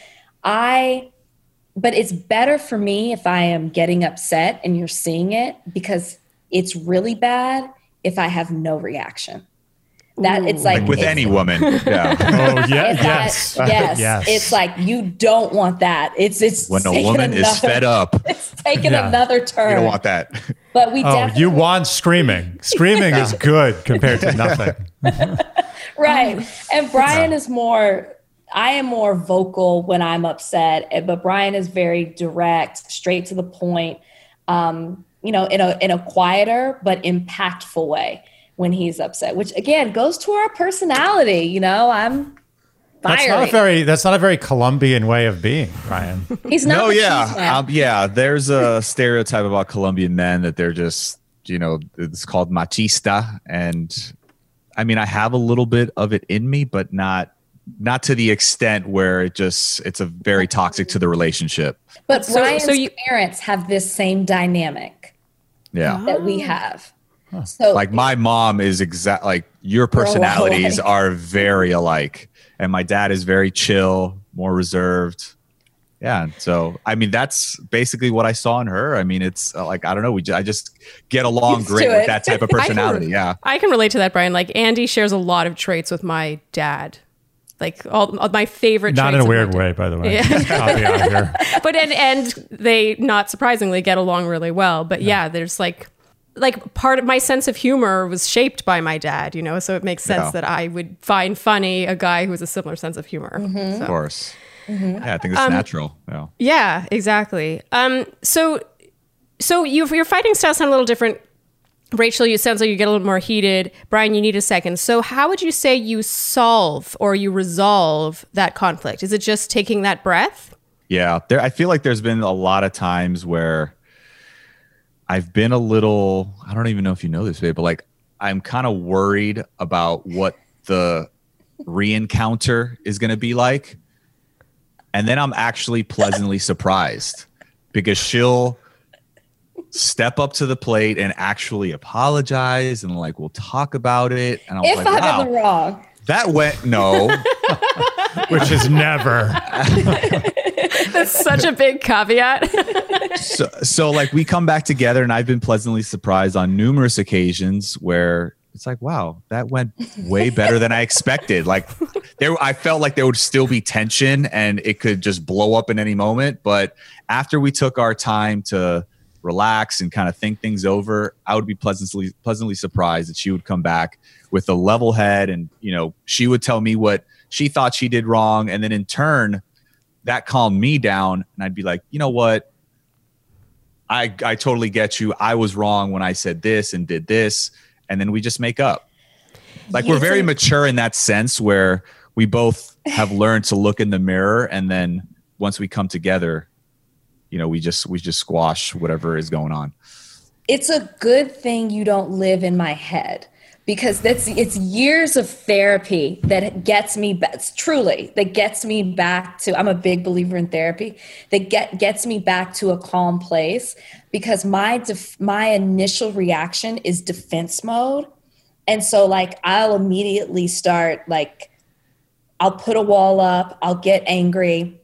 I but it's better for me if I am getting upset and you're seeing it because it's really bad if I have no reaction that it's like,
like with
it's,
any woman. Yeah.
oh yeah. Yes.
That, yes. yes. It's like you don't want that. It's it's
when a woman another, is fed up.
It's taking yeah. another turn.
You don't want that.
But we.
Oh, you want screaming. Screaming is good compared to nothing.
right. And Bryan is more. I am more vocal when I'm upset, eh, but Bryan is very direct, straight to the point. Um, you know, in a in a quieter but impactful way when he's upset, which again goes to our personality. You know, I'm
That's not a very that's not a very Colombian way of being, Bryan.
He's not.
No,
machismo.
yeah, um, yeah. There's a stereotype about Colombian men that they're just, you know, it's called machista, and I mean, I have a little bit of it in me, but not not to the extent where it just it's a very toxic to the relationship.
But
So-
Bryan's
so you-
parents have this same dynamic
Yeah.
that we have. So
like my mom is exact like your personalities are very alike and my dad is very chill more reserved yeah so i mean that's basically what i saw in her i mean it's uh, like i don't know we ju- i just get along
Used
great
to
with that type of
I can-
personality yeah
I can relate to that, Bryan. Like Andy shares a lot of traits with my dad. Like all, all my favorite
Not in a weird way, by the way.
Yeah. But and and they not surprisingly get along really well. But yeah, there's like like part of my sense of humor was shaped by my dad you know? So it makes sense
Yeah.
that i would find funny a guy who has a similar sense of humor.
Of
So-
course.
Mm-hmm.
yeah i think it's
Um,
natural. Yeah.
yeah exactly. Um so so you, your fighting styles sound a little different Rachel, you sounds like you get a little more heated. Bryan, you need a second. So, how would you say you solve or you resolve that conflict? Is it just taking that breath?
Yeah, there. I feel like there's been a lot of times where I've been a little. I don't even know if you know this, babe, but like I'm kind of worried about what the re-encounter is going to be like, and then I'm actually pleasantly surprised because she'll step up to the plate and actually apologize and like we'll talk about it and I'm
if
like,
I'm
wow,
in wrong,
that went no.
Which is never.
That's such a big caveat.
so, so like we come back together and I've been pleasantly surprised on numerous occasions where it's like, wow, that went way better than I expected. Like there, I felt like there would still be tension and it could just blow up in any moment. But after we took our time to relax and kind of think things over, I would be pleasantly, pleasantly surprised that she would come back with a level head and, you know, she would tell me what she thought she did wrong. And then in turn, that calmed me down and I'd be like, you know what? I I totally get you. I was wrong when I said this and did this, and then we just make up. Like we're very
and-
mature in that sense where we both have learned to look in the mirror and then once we come together, you know, we just we just squash whatever is going on.
it's a good thing you don't live in my head because that's it's years of therapy that gets me back truly that gets me back to i'm a big believer in therapy that get gets me back to a calm place because my def, my initial reaction is defense mode. And so like i'll immediately start like i'll put a wall up i'll get angry.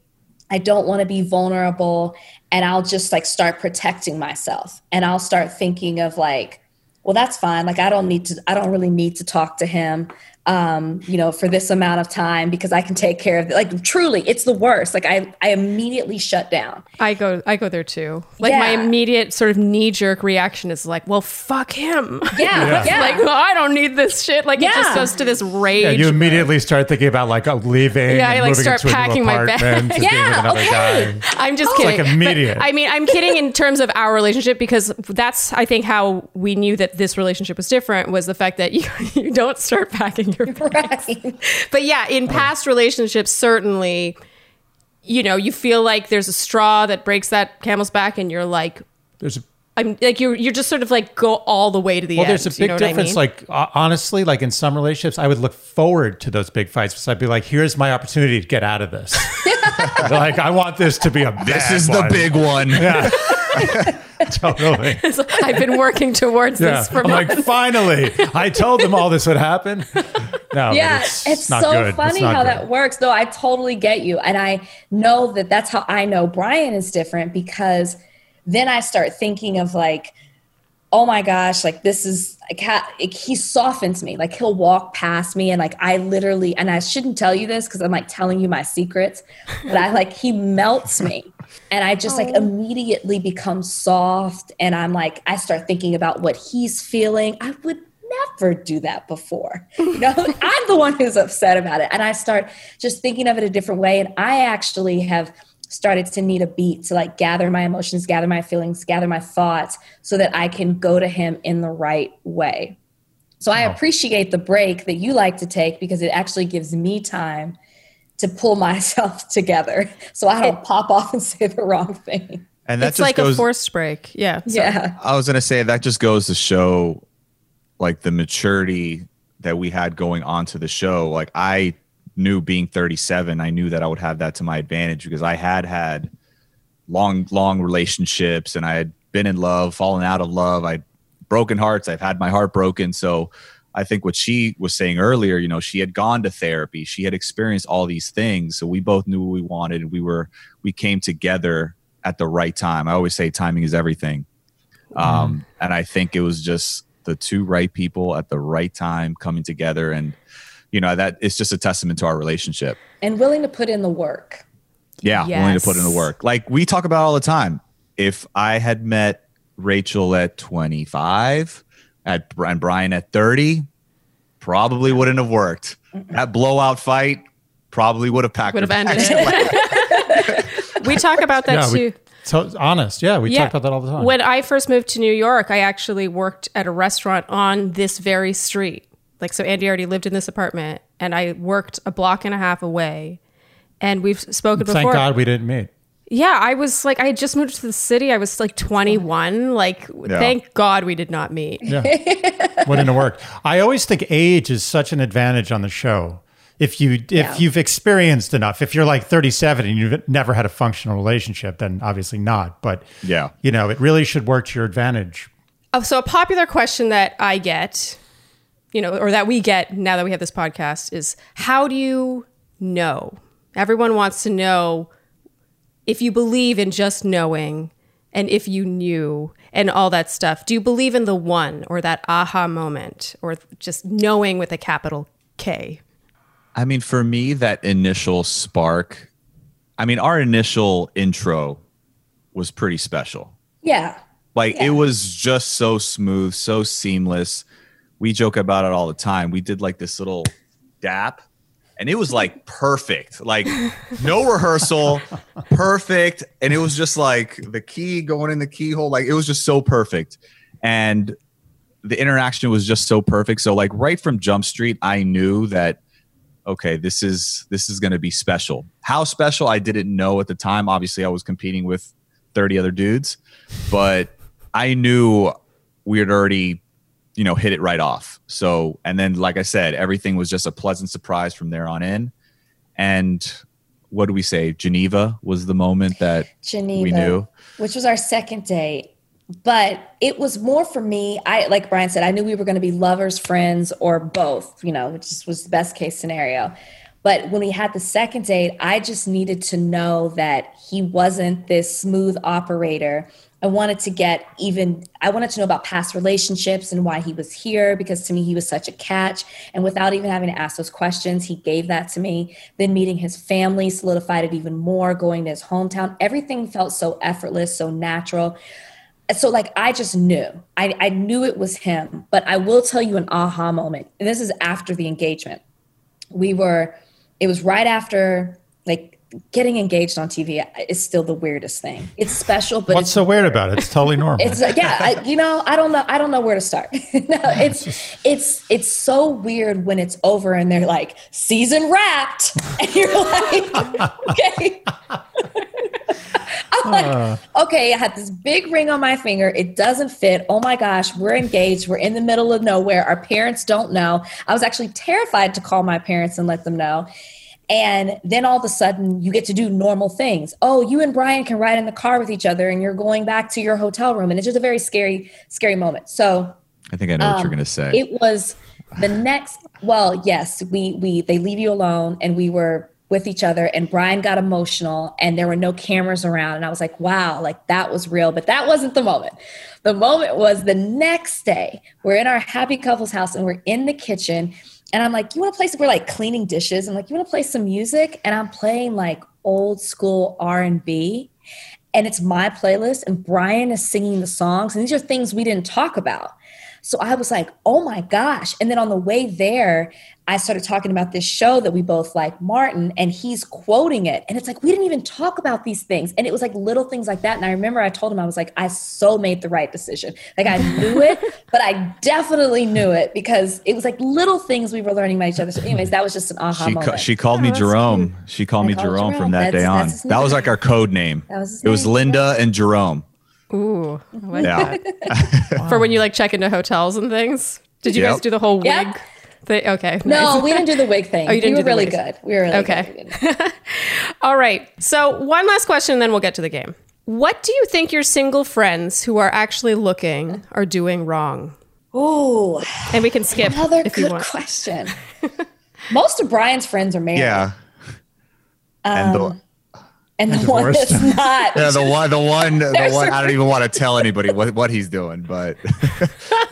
I don't want to be vulnerable and I'll just like start protecting myself. And I'll start thinking of like well that's fine. Like I don't need to I don't really need to talk to him um you know for this amount of time because I can take care of it like truly it's the worst like I I immediately shut down
I go I go there too. Like my immediate sort of knee jerk reaction is like, well, fuck him.
yeah yeah,
like well, I don't need this shit. Like it just goes to this rage.
Yeah, you immediately start thinking about like uh, leaving.
Yeah, I, like,
moving
start
into a
packing my bag.
apartment,
Yeah, okay.
guy.
I'm just
Oh.
kidding.
It's like immediate.
But, I mean, I'm kidding in terms of our relationship because that's I think how we knew that this relationship was different was the fact that you, you don't start packing your
right.
But yeah, in past relationships, certainly, you know, you feel like there's a straw that breaks that camel's back, and you're like,
There's a
I'm like you're you're just sort of like go all the way to the
well,
end.
there's a
you
big
know what I
difference.
mean?
Like uh, honestly, like in some relationships, I would look forward to those big fights because I'd be like, "Here's my opportunity to get out of this." like I want this to be a.
This
bad
is the big one.
Yeah. totally.
I've been working towards
Yeah.
this for
I'm like, finally, I told them all this would happen. No,
yeah
it's,
it's,
not
so
good. It's
funny
not
how
good.
that works no i totally get you and i know that that's how i know bryan is different because then i start thinking of like oh my gosh like this is like ha- he softens me. Like he'll walk past me and like i literally and i shouldn't tell you this because i'm like telling you my secrets but i like he melts me. And i just like oh. immediately become soft and i'm like i start thinking about what he's feeling. I would never do that before. You know i'm the one who's upset about it. And i start just thinking of it a different way. And i actually have started to need a beat to like gather my emotions, gather my feelings, gather my thoughts so that I can go to him in the right way. So I appreciate the break that you like to take because it actually gives me time to pull myself together so I don't pop off and say the wrong thing.
And that's
like
goes,
a forced break. Yeah. sorry.
Yeah.
I was gonna say that just goes to show like the maturity that we had going on to the show. Like I knew being 37, I knew that I would have that to my advantage because I had had long, long relationships and I had been in love, fallen out of love. I'd broken hearts. I've had my heart broken. So I think what she was saying earlier, you know, she had gone to therapy. She had experienced all these things. So we both knew what we wanted and we were, we came together at the right time. I always say timing is everything. Um, and I think it was just the two right people at the right time coming together. And, you know, that it's just a testament to our relationship.
And willing to put in the work.
Yeah, willing to put in the work. Like we talk about all the time. If I had met Rachel at 25 at and Bryan at 30, probably wouldn't have worked. That blowout fight probably would have packed.
Would have ended
bags.
we talk about that
yeah,
too.
we, so honest. Yeah, we
Yeah.
talk about that all the time.
When I first moved to New York, I actually worked at a restaurant on this very street. Like, so Andy already lived in this apartment, and I worked a block and a half away. And we've spoken
Thank
before.
Thank God we didn't meet.
Yeah, I was like, I had just moved to the city. I was like 21. Like, thank God we did not meet.
Yeah. Wouldn't have worked. I always think age is such an advantage on the show. If you if
Yeah.
you've experienced enough, if you're like 37 and you've never had a functional relationship, then obviously not. But
Yeah.
you know, it really should work to your advantage.
Oh, so a popular question that I get, you know, or that we get now that we have this podcast is how do you know? Everyone wants to know if you believe in just knowing and if you knew and all that stuff. Do you believe in the one or that aha moment or just knowing with a capital K?
I mean, for me, that initial spark, I mean, our initial intro was pretty special.
Yeah.
Like
Yeah.
it was just so smooth, so seamless. We joke about it all the time. We did like this little dap and it was like perfect. Like no rehearsal, perfect. And it was just like the key going in the keyhole. Like it was just so perfect. And the interaction was just so perfect. So like right from Jump Street, I knew that okay, this is this is going to be special. How special I didn't know at the time. Obviously, I was competing with 30 other dudes, but I knew we had already, you know, hit it right off. So, and then like I said, everything was just a pleasant surprise from there on in. And what do we say? Geneva was the moment that
Geneva,
we knew.
which was our second date. But it was more for me. I like Bryan said, I knew we were going to be lovers, friends, or both. You know, which was the best case scenario. But when we had the second date, I just needed to know that he wasn't this smooth operator. I wanted to get even, I wanted to know about past relationships and why he was here because to me, he was such a catch. And without even having to ask those questions, he gave that to me. Then meeting his family solidified it even more, going to his hometown. Everything felt so effortless, so natural so like i just knew I, I knew it was him but i will tell you an aha moment and this is after the engagement we were it was right after like getting engaged on tv is still the weirdest thing it's special but
What's
it's
so weird about it? It's totally normal.
it's like, yeah, I, you know, I don't know, I don't know where to start. no, it's it's it's so weird when it's over and they're like season wrapped, and you're like, okay. I'm like, uh. okay, I had this big ring on my finger. It doesn't fit. Oh my gosh, we're engaged. We're in the middle of nowhere. Our parents don't know. I was actually terrified to call my parents and let them know. And then all of a sudden, you get to do normal things. Oh, you and Bryan can ride in the car with each other, and you're going back to your hotel room. And it's just a very scary, scary moment. So
I think I know what you're
um,
going to say.
it was the next. Well, yes, we we they leave you alone, and we were with each other. And Bryan got emotional, and there were no cameras around. And I was like, wow, like that was real. But that wasn't the moment. The moment was the next day. We're in our happy couples house, and we're in the kitchen. And I'm like, you want to play some? We're like cleaning dishes. I'm like, you want to play some music? And I'm playing like old school R and B, and it's my playlist. And Bryan is singing the songs, and these are things we didn't talk about. So I was like, oh my gosh. And then on the way there, I started talking about this show that we both like, Martin, and he's quoting it. And it's like, we didn't even talk about these things. And it was like little things like that. And I remember I told him, I was like, I so made the right decision. Like I knew it, but I definitely knew it because it was like little things we were learning about each other. So, anyways, that was just an aha
She,
moment.
ca- she called me oh,
that's
Jerome. She called
I
me
called
Jerome,
Jerome.
from that
That's-
day on. That was like our code name.
That was his
it was
name.
Linda and Jerome.
Ooh, I like
Yeah.
that. For when you like check into hotels and things. Did you
Yep.
guys do the whole wig
Yep.
thing? Okay.
no,
nice.
we didn't do the wig thing.
Oh, you didn't
we
do
were
the
really
wigs.
good. We were really
Okay.
good. We didn't-
All right. So, one last question, and then we'll get to the game. What do you think your single friends who are actually looking are doing wrong?
Ooh,
And we can skip
another
if you
good
want.
question. Most of Bryan's friends are married.
Yeah. and the, um,
And the one
divorced.
that's not.
yeah, the one, the one, the one. I don't even want to tell anybody what, what he's doing, but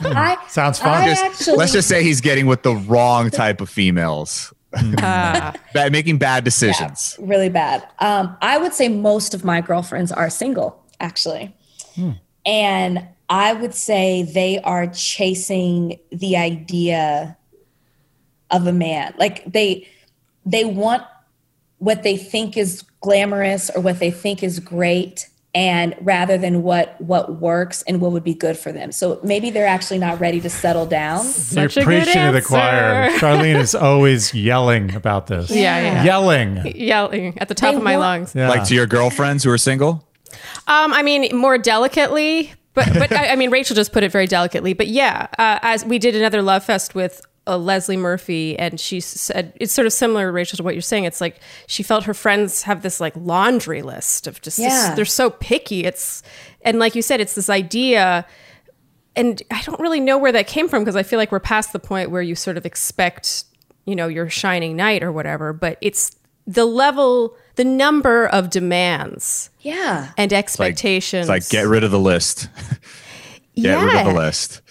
I,
Sounds fun.
Just,
actually,
let's just say he's getting with the wrong type of females,
Ah,
bad, making bad
yeah,
decisions.
really bad. Um, I would say most of my girlfriends are single, actually. And I would say they are chasing the idea of a man. Like they they want what they think is glamorous or what they think is great and rather than what what works and what would be good for them. So maybe they're actually not ready to settle down.
You're
Such a good
preaching to the choir. Charlene is always yelling about this.
Yeah, yeah.
Yelling.
Yelling at the top
They
of my
want-
lungs.
Yeah.
Like to your girlfriends who are single.
Um, I mean, more delicately, but but I, I mean, Rachel just put it very delicately. But yeah, uh, as we did another love fest with uh, Leslie Murphy, and she said it's sort of similar, Rachel, to what you're saying. It's like she felt her friends have this like laundry list of just this- they're so picky. It's and like you said, it's this idea. And I don't really know where that came from because I feel like we're past the point where you sort of expect, you know, your shining knight or whatever. But it's the level, the number of demands
Yeah.
and expectations.
it's like get rid of the list. get rid of the list.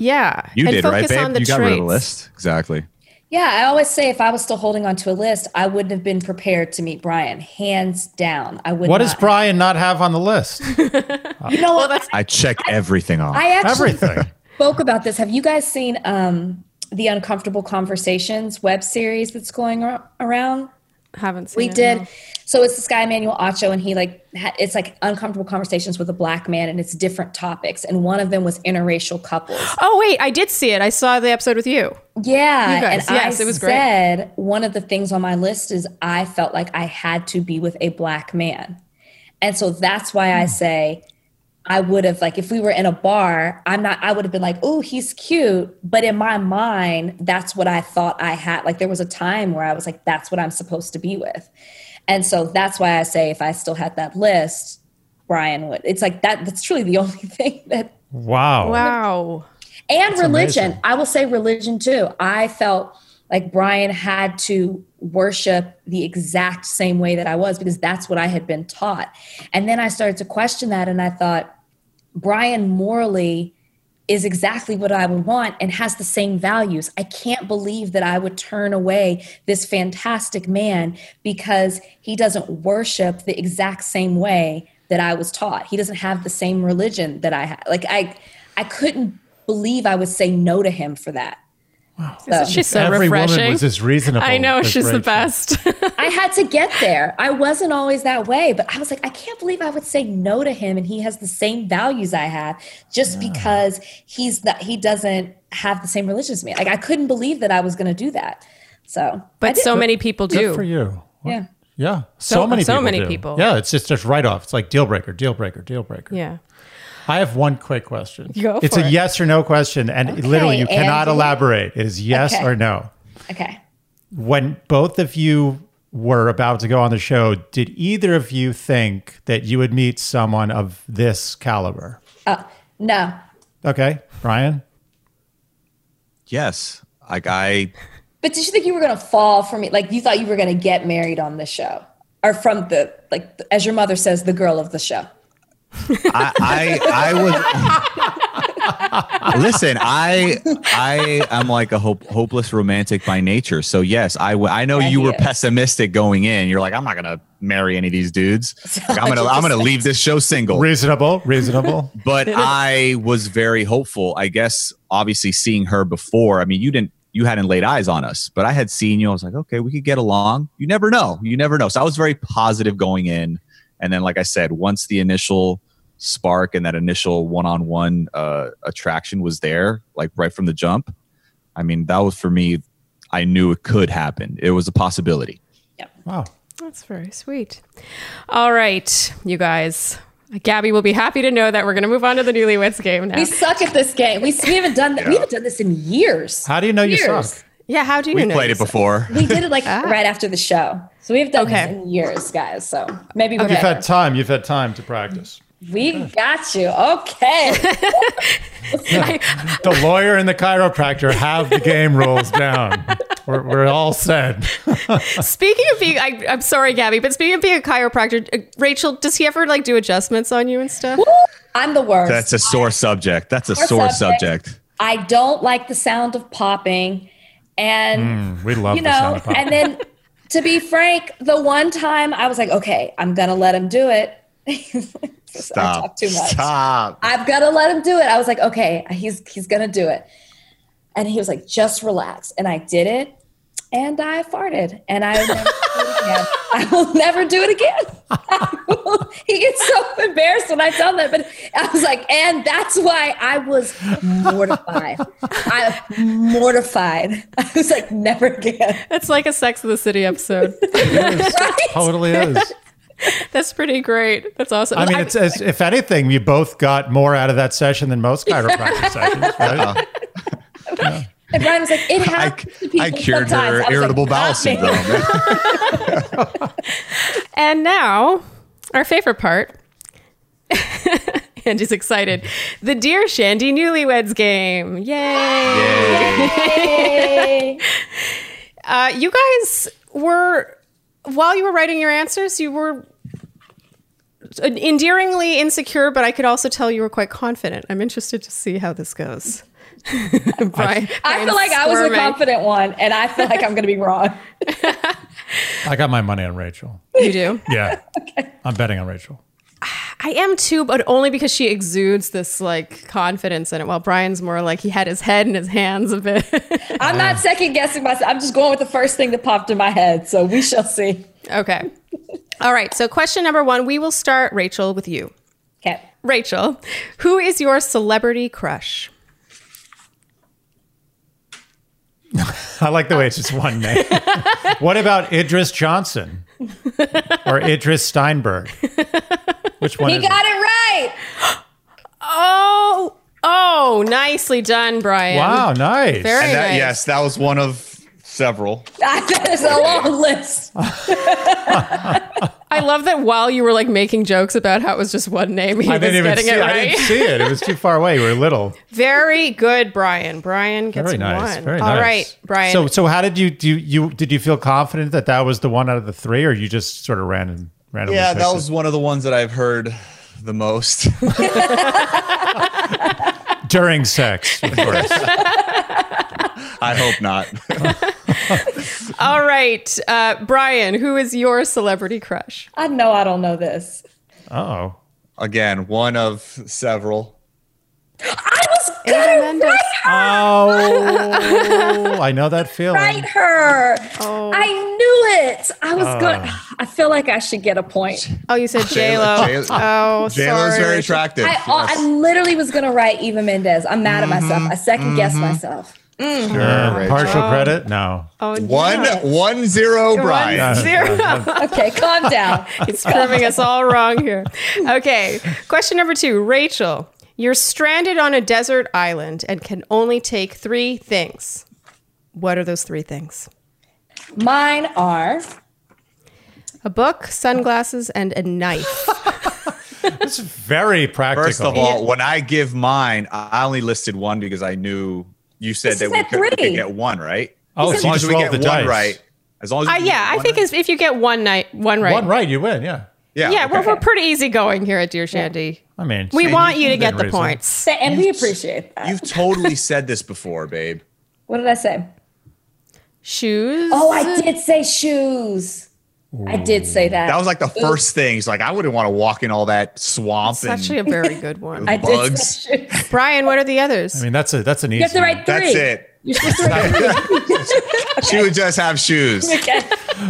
Yeah,
You
and
did right,
focus on
babe.
the
You got rid of the list. Exactly.
Yeah, I always say if I was still holding on to a list, I wouldn't have been prepared to meet Bryan, hands down. I would.
What
not.
does Bryan not have on the list?
You know what?
I check everything off.
I actually
Everything.
spoke about this. Have you guys seen um, the Uncomfortable Conversations web series that's going around?
Haven't seen
We did.
no.
So it's this guy Emmanuel Acho, and he like it's like uncomfortable conversations with a black man, and it's different topics. And one of them was interracial couples.
Oh wait, I did see it. I saw the episode with you.
Yeah,
You guys,
and
yes,
I
it was great.
said one of the things on my list is I felt like I had to be with a black man, and so that's why
Hmm.
I say I would have like if we were in a bar, I'm not. I would have been like, oh, he's cute, but in my mind, that's what I thought I had. Like there was a time where I was like, that's what I'm supposed to be with, and so that's why I say if I still had that list, Bryan would. It's like that. That's truly the only thing that
Wow.
Wow.
and religion.
amazing.
I will say religion too. I felt like Bryan had to worship the exact same way that I was because that's what I had been taught. And then I started to question that and I thought, Bryan morally is exactly what I would want and has the same values. I can't believe that I would turn away this fantastic man because he doesn't worship the exact same way that I was taught. He doesn't have the same religion that I had. Like I I couldn't believe I would say no to him for that. So,
She's so
Every
refreshing.
woman was as reasonable.
I know
as
she's the best.
I had to get there. I wasn't always that way, but I was like, I can't believe I would say no to him and he has the same values I have just because he's that he doesn't have the same religion as me. Like I couldn't believe that I was gonna do that. So
but so many people
Good
do.
for you.
yeah.
Yeah. So,
So-
many
so
people.
many
do.
people.
Yeah. It's just, just right off. It's like deal breaker, deal breaker, deal breaker.
Yeah.
I have one quick question.
Go
it's
for
a
it.
yes or no question. And
Okay,
literally, you cannot
Andy.
elaborate. It is yes
Okay.
or no.
Okay.
When both of you were about to go on the show, did either of you think that you would meet someone of this caliber?
Uh, no.
Okay. Bryan?
yes. Like I
But did you think you were gonna fall for me? Like you thought you were gonna get married on the show? Or from the like as your mother says, the girl of the show.
I I, I was listen. I I am like a hope, hopeless romantic by nature. So yes, I I know
Yeah,
you were
is.
pessimistic going in. You're like, I'm not gonna marry any of these dudes. Like, I'm gonna I'm gonna leave this show single.
Reasonable, reasonable.
But I was very hopeful. I guess obviously seeing her before. I mean, you didn't you hadn't laid eyes on us, but I had seen you. I was like, okay, we could get along. You never know. You never know. So I was very positive going in. And then, like I said, once the initial spark and that initial one-on-one uh, attraction was there, like right from the jump, I mean, that was for me. I knew it could happen. It was a possibility.
Wow.
That's very sweet. All right, you guys. Gabby will be happy to know that we're going to move on to the newlyweds game now.
We suck at this game. We, we haven't done that. We haven't done this in years.
How do you know you suck?
Yeah, how do you know?
We
know?
played it before.
We did it like right after the show. So we've done
Okay.
this in years, guys. So maybe we're
Okay.
You've had time. You've had time to practice.
We got you. Okay.
The lawyer and the chiropractor have the game rules down. We're, we're all set.
Speaking of being, I, I'm sorry, Gabby, but speaking of being a chiropractor, uh, Rachel, does he ever like do adjustments on you and stuff?
I'm the worst.
That's a sore subject. That's a
Sore
sore
subject.
subject.
I don't like the sound of popping. And mm,
We love
you
the sound
know, and then to be frank, the one time I was like, okay, I'm gonna let him do it. I
Stop.
talk too much.
Stop.
I've got to let him do it. I was like, okay, he's he's gonna do it. And he was like, just relax. And I did it, and I farted, and I will never do it again. I will never do it again. I will- he gets so embarrassed when I tell him that, but I was like, and that's why I was mortified. I mortified. I was like, never again.
It's like a Sex of the City episode.
Right?
totally is.
That's pretty great. That's awesome.
I mean, it's as if anything, you both got more out of that session than most chiropractic sessions, right?
And Bryan was like, it
I,
to people
I cured
sometimes. I
her
like,
irritable bowel syndrome.
And now, our favorite part. Andy's excited. The Dear Shandy Newlyweds game. Yay!
Yay.
Uh, you guys were, while you were writing your answers, you were endearingly insecure, but I could also tell you were quite confident. I'm interested to see how this goes. Bryan,
I feel like I was the confident one, and I feel like I'm going to be wrong.
I got my money on Rachel.
You do?
Yeah. I'm betting on Rachel.
I am too, but only because she exudes this like confidence in it. While Bryan's more like he had his head in his hands a bit.
I'm not second guessing myself. I'm just going with the first thing that popped in my head. So we shall see.
okay. All right. So, question number one we will start, Rachel, with you.
Okay.
Rachel, who is your celebrity crush?
I like the way it's just one name. what about Idris Johnson or Idris Steinberg? Which one
He
is
got
it?
it right.
Oh, oh, nicely done, Bryan.
Wow, nice.
Very
And that,
nice.
yes, that was one of several.
that is a long list.
I love that while you were like making jokes about how it was just one name, he
I didn't even
getting
see
it
it. I didn't see it. It was too far away. You were little.
Very good, Bryan. Bryan gets
Very nice.
one.
Very
All
nice.
right, Bryan.
So, so how did you do? You did you feel confident that that was the one out of the three, or you just sort of random randomly?
Yeah,
picked
that
it?
was one of the ones that I've heard the most.
during sex. Of course.
I hope not.
All right, uh, Bryan, who is your celebrity crush?
I know I don't know this.
oh.
Again, one of several.
I was gonna
Mendes.
Oh, I know that feeling.
write her.
Oh.
I knew it. I was good. I feel like I should get a point.
Oh, you said J Lo.
J-
Oh,
J Lo is very attractive.
I,
yes.
I literally was gonna write Eva Mendes. I'm mad at myself. I second guessed myself.
Uh,
Rachel.
partial credit? No.
Oh,
one,
yeah.
one zero, Bryan.
One zero.
Okay, calm down.
He's proving us all wrong here. Okay, question number two, Rachel. You're stranded on a desert island and can only take three things. What are those three things?
Mine are
A book, sunglasses, and a knife.
It's very practical.
First of all, when I give mine, I only listed one because I knew you said
This
that
is
we
at
could, we could get one, right?
oh,
As long as we get
the
one
dice.
right. As long as we
Uh,
can
yeah, I think
right.
if you get one night, one right.
One right, you win. Yeah.
yeah,
Yeah, we're, we're pretty easy going here at Dear Shandy.
I mean,
We want you to get the
reason.
points.
and we appreciate that.
You've totally said this before, babe.
What did I say?
Shoes.
Oh, I did say shoes. I did say that.
That was like the first thing. He's like, I wouldn't want to walk in all that swamp
It's
and
actually a very good one.
I
bugs.
say.
Bryan, what are the others?
I mean, that's a that's an easy.
You have to
one.
write three.
that's it.
You're supposed to write
She would just have shoes.
Okay.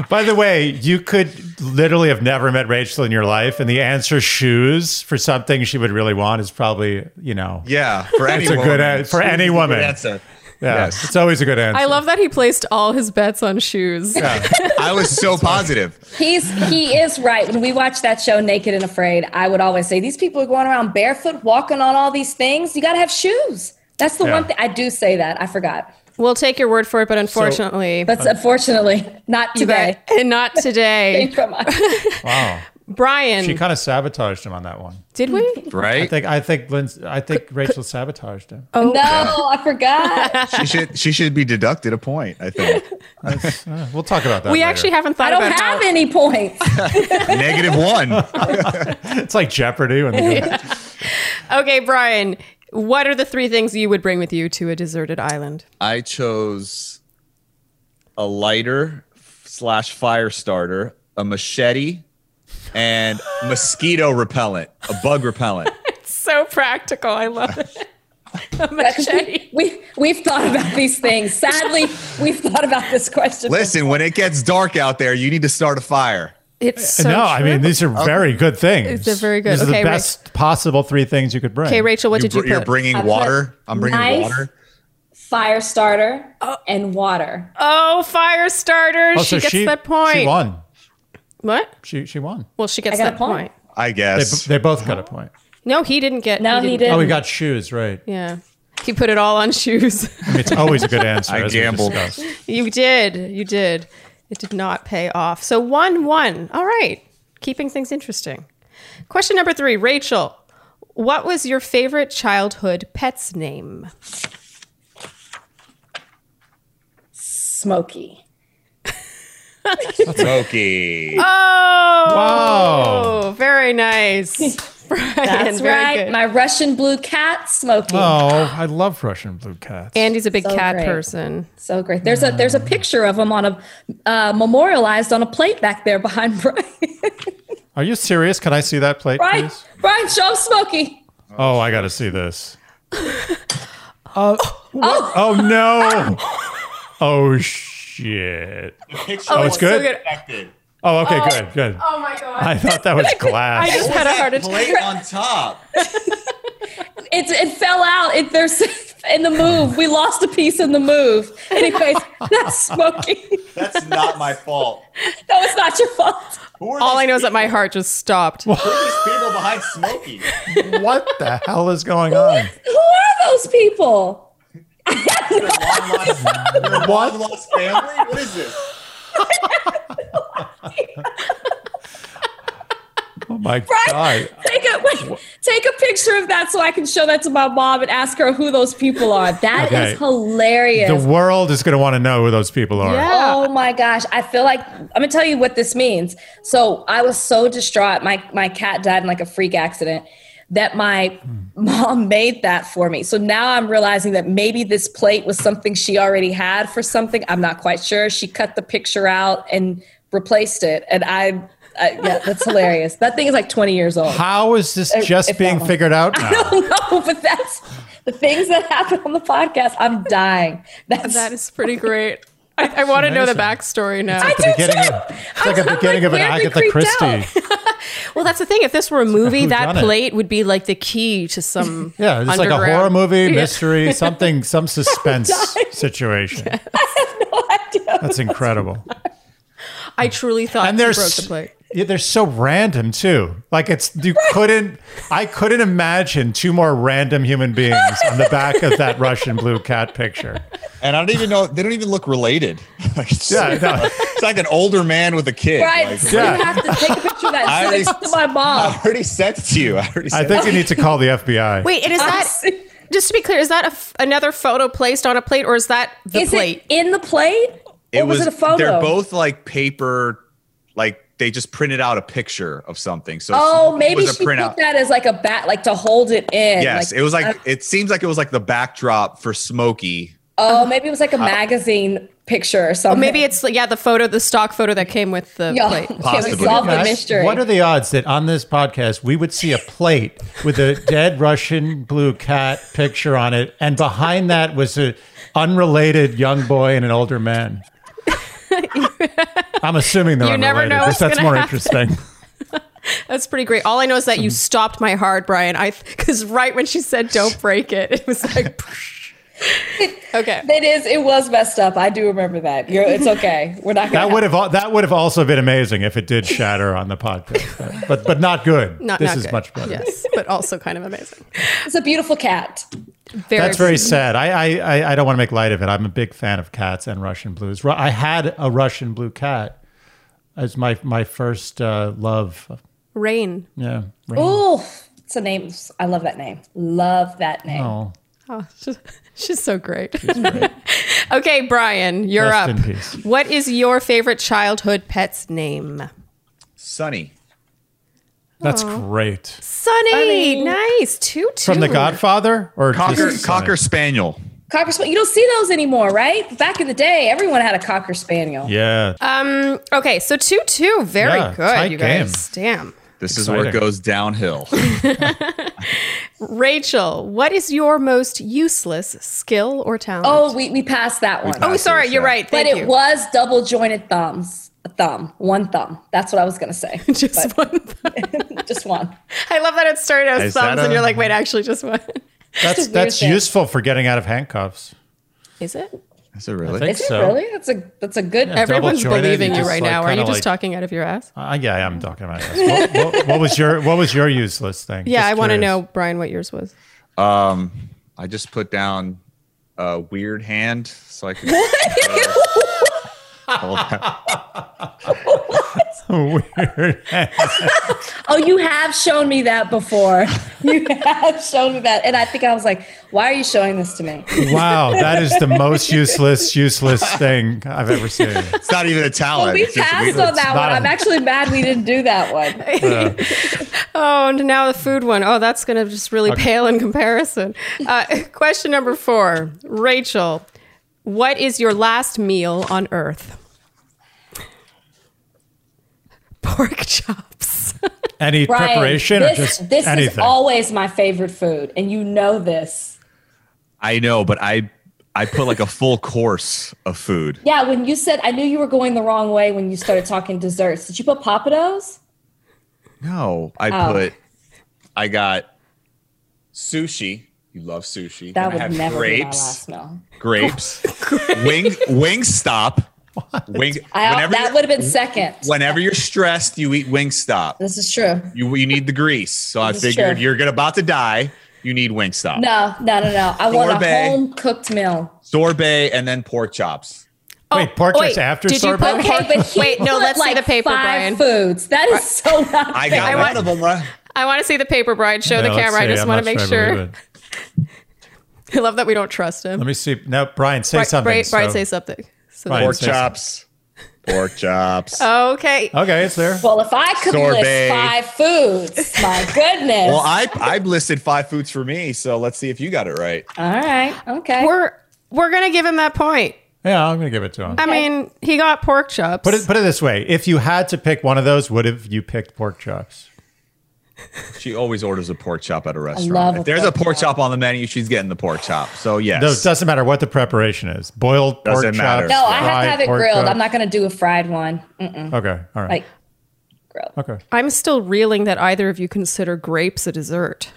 By the way, you could literally have never met Rachel in your life, and the answer "shoes" for something she would really want is probably you know.
Yeah, for any
It's a
woman.
good for
Shoes is
any
a good
woman.
answer.
Yeah,
Yes.
it's always a good answer.
I love that he placed all his bets on shoes.
I was so positive.
He's he is right. When we watch that show, Naked and Afraid, I would always say these people are going around barefoot, walking on all these things. You got to have shoes. That's the
Yeah.
one thing I do say that. I forgot,
We'll take your word for it, but unfortunately,
but unfortunately, not today.
and not today.
Thank you much.
wow.
Bryan,
She kind of sabotaged him on that one.
did we? Right.
I
Right?
think I think Lindsay, I think Rachel sabotaged him.
Oh,
no, I forgot.
She should she should be deducted a point, I think.
Uh, we'll talk about that.
we
later.
actually haven't thought
I don't
about
have
how,
any points.
Negative one.
It's like Jeopardy when they go,
Okay, Bryan, what are the three things you would bring with you to a deserted island?
I chose a lighter slash fire starter, a machete, and mosquito repellent, a bug repellent.
So practical. I love it. A machete.
we we've thought about these things. Sadly, we've thought about this question.
Listen, when it gets dark out there, you need to start a fire.
It's so
no, I mean these are very good things.
It's a very good-
These are
okay,
the
Ra-
best possible three things you could bring.
Okay, Rachel, what
You
did you
br- You're bringing
put
water. I'm bringing
knife.
water.
Fire starter oh. and water.
oh, fire starter.
Oh,
she
so
gets
she
that point.
She won.
What?
She she won.
Well, she gets
I got
that
a point.
point.
I guess.
they both got a point.
No, he didn't get.
No, he didn't.
Oh, we got shoes right.
Yeah, he put it all on shoes.
I mean, it's always a good answer.
I
as we
gambled.
discussed.
you did. You did. It did not pay off. So one one. All right, keeping things interesting. Question number three, Rachel. What was your favorite childhood pet's name?
Smoky.
Smokey.
Oh,
Wow.
very nice. Bryan,
That's right.
good.
My Russian blue cat, Smoky.
Oh, I love Russian blue cats.
Andy's a big
So
cat
great.
person.
So great. There's a there's a picture of him on a uh, memorialized on a plate back there behind Bryan.
Are you serious? Can I see that plate,
Bryan,
please?
Bryan, show him Smoky.
Oh, I got to see this. Oh, oh no! Oh shit! Oh, it's
so
good. Oh, okay, oh. good, good.
Oh my god.
I thought that was glass.
I just had a heart attack.
Plate on top.
It it fell out. It there's in the move. We lost a piece in the move. Anyways, that's Smoky.
That's not my fault.
No, it's not your fault.
All
these
I know is that my heart just stopped.
Who are these people behind Smokey?
what the hell is going on?
Who are those people?
Long lost, your long lost family? What is this?
Oh my
Bryan,
god!
take a wait, take a picture of that so I can show that to my mom and ask her who those people are. That is
Okay.
hilarious.
The world is going to want to know who those people are.
Yeah.
Oh my gosh. I feel like I'm gonna tell you what this means. So I was so distraught. My my cat died in like a freak accident that my mom made that for me. So now I'm realizing that maybe this plate was something she already had for something. I'm not quite sure. She cut the picture out and replaced it. And I, I yeah, that's hilarious. That thing is like 20 years old.
How is this just
if
being figured out
I don't know, but that's the things that happen on the podcast. I'm dying. That's
That is pretty great. I, I want to know the backstory now.
I
The
do
beginning
too.
of, it's like
I'm-
a
I'm,
beginning of an Agatha Christie.
Well, that's the thing. If this were a movie, that plate would be like the key to some.
Yeah, it's like a horror movie,
Yeah.
mystery, something, some suspense situation.
No idea.
That's incredible.
I truly thought
And
he
they're
broke the plate.
Yeah, they're so random too. Like it's you couldn't I couldn't imagine two more random human beings on the back of that Russian blue cat picture.
And I don't even know. They don't even look related. Like, it's,
Yeah, no.
it's like an older man with a kid.
Right.
Like,
so
Yeah.
you have to take a picture of that
I
and send to my mom.
I already sent it to you. I already
I think
it.
you need to call the FBI.
Wait, and is that just to be clear? Is that a f- another photo placed on a plate, or is that the
Is
plate?
it in the plate? Or was, it a photo?
They're both like paper, like they just printed out a picture of something. So
Oh, maybe
was
she put
printout.
that as like a bat, like to hold it in.
Yes, it was like
uh,
it seems like it was like the backdrop for Smokey.
oh, maybe it was like a magazine picture or something.
Maybe it's yeah, the photo, the stock photo that came with the
Yo,
plate.
can we
Possibly.
solve the mystery?
What are the odds that on this podcast we would see a plate with a dead Russian blue cat picture on it, and behind that was an unrelated young boy and an older man? I'm assuming they're
You never know
that's more
happen.
interesting.
That's pretty great. All I know is that you hmm. stopped my heart, Bryan. I because right when she said "don't break it," it was like. okay.
It is. It was messed up. I do remember that. You're, it's okay. We're not gonna.
That would have al- that would have also been amazing if it did shatter on the podcast, but but not good.
Not
this
not
is
good.
much better.
Yes, but also kind of amazing.
It's a beautiful cat.
Very
That's very sad. I, I I I don't want to make light of it. I'm a big fan of cats and Russian blues. I had a Russian blue cat as my my first uh, love.
rain.
Yeah.
Oh, it's a name. I love that name. Love that name.
Oh,
Oh, she's, she's so great. okay, Bryan, you're
Rest
up.
in peace.
What is your favorite childhood pet's name?
Sunny.
that's great.
Sunny. Nice. Two two.
From The Godfather or
Cocker, cocker spaniel.
Cocker spaniel. You don't see those anymore, right? Back in the day, everyone had a cocker spaniel.
Yeah.
Um. Okay. So two two. Very
Yeah,
good. You guys. Damn.
This is where it goes downhill.
Rachel, what is your most useless skill or talent?
Oh, we, we passed that one.
Oh,
passed
sorry. You're
yeah.
right.
but
Thank
it was double jointed thumbs. A thumb. One thumb. That's what I was going to say.
just one.
But just one.
I love that it started as
Is that
thumbs, and you're like, wait, actually, just one.
That's
a
that's useful for getting out of handcuffs.
Is it?
Is it really?
think
Is it
so.
really? That's a that's a good.
Everyone's believing
you
you right
like,
now. Are you just
like-
talking out of your ass?
Uh, yeah, I am talking about this. What, what, what was your What was your useless thing?
Yeah,
Just
I want to know, Bryan, what yours was.
Um, I just put down a weird hand so I could. hold that.
Weird.
Oh, you have shown me that before. You have shown me that, and I think I was like, "Why are you showing this to me?"
wow, that is the most useless, useless thing I've ever seen.
It's not even a talent.
we passed on that
not
one. I'm actually mad we didn't do that one.
Oh, and now the food one. Oh, that's going to just really pale in comparison. Uh, question number four Rachel, what is your last meal on earth? Pork chops.
Any
Bryan,
preparation
this,
or just
this
anything?
is always my favorite food, and you know this.
I know, but I I put like a full course of food.
Yeah, when you said I knew you were going the wrong way when you started talking desserts. Did you put papados?
No, I
Oh.
put. I got sushi. You love sushi.
That
Then I
would
have
never be my
grapes.
last meal.
Grapes. Wing Wing stop. Wing.
I,
whenever
that would have been second.
Whenever you're stressed, you eat Wingstop.
This is true.
You you need the grease. So I
This is
figured
true.
you're gonna about to die. You need Wingstop.
No, no, no, no. I want a home cooked meal.
Sorbet and then pork chops.
Wait, oh, pork
Oh,
chops after
did you
sorbet?
put
Okay, but he
Wait, no,
put
let's see the paper,
five
Bryan.
Foods. That is so not
I got
want-
one of them. Right?
I want to see the paper, Bryan. Show
Yeah,
the
let's
camera. I just
I'm
want to make
sure I
sure. I love that we don't trust him.
Let me see. Now, Bryan, say
Bri-
something.
Bryan,
Bryan
say something. So
Bryan,
Pork chops. Pork chops.
Okay.
Okay, it's there.
Well, if I could
Sorbet.
list five foods, my goodness.
Well, I I've listed five foods for me, so let's see if you got it right.
All right. Okay.
We're we're gonna give him that point.
Yeah, I'm gonna give it to him.
I mean, he got pork chops.
Put it put it this way: if you had to pick one of those, would have you picked pork chops?
She always orders a pork chop at a restaurant.
love a
if there's a
pork
pork
chop.
chop on the menu, she's getting the pork chop. So yes,
No, it doesn't matter what the preparation is. Boiled pork
Doesn't matter.
chops.
no, I have
fried
to have it
pork
grilled.
chops.
I'm not going to do a fried one. Mm-mm.
Okay, all right.
Like grilled.
okay.
I'm still reeling that either of you consider grapes a dessert.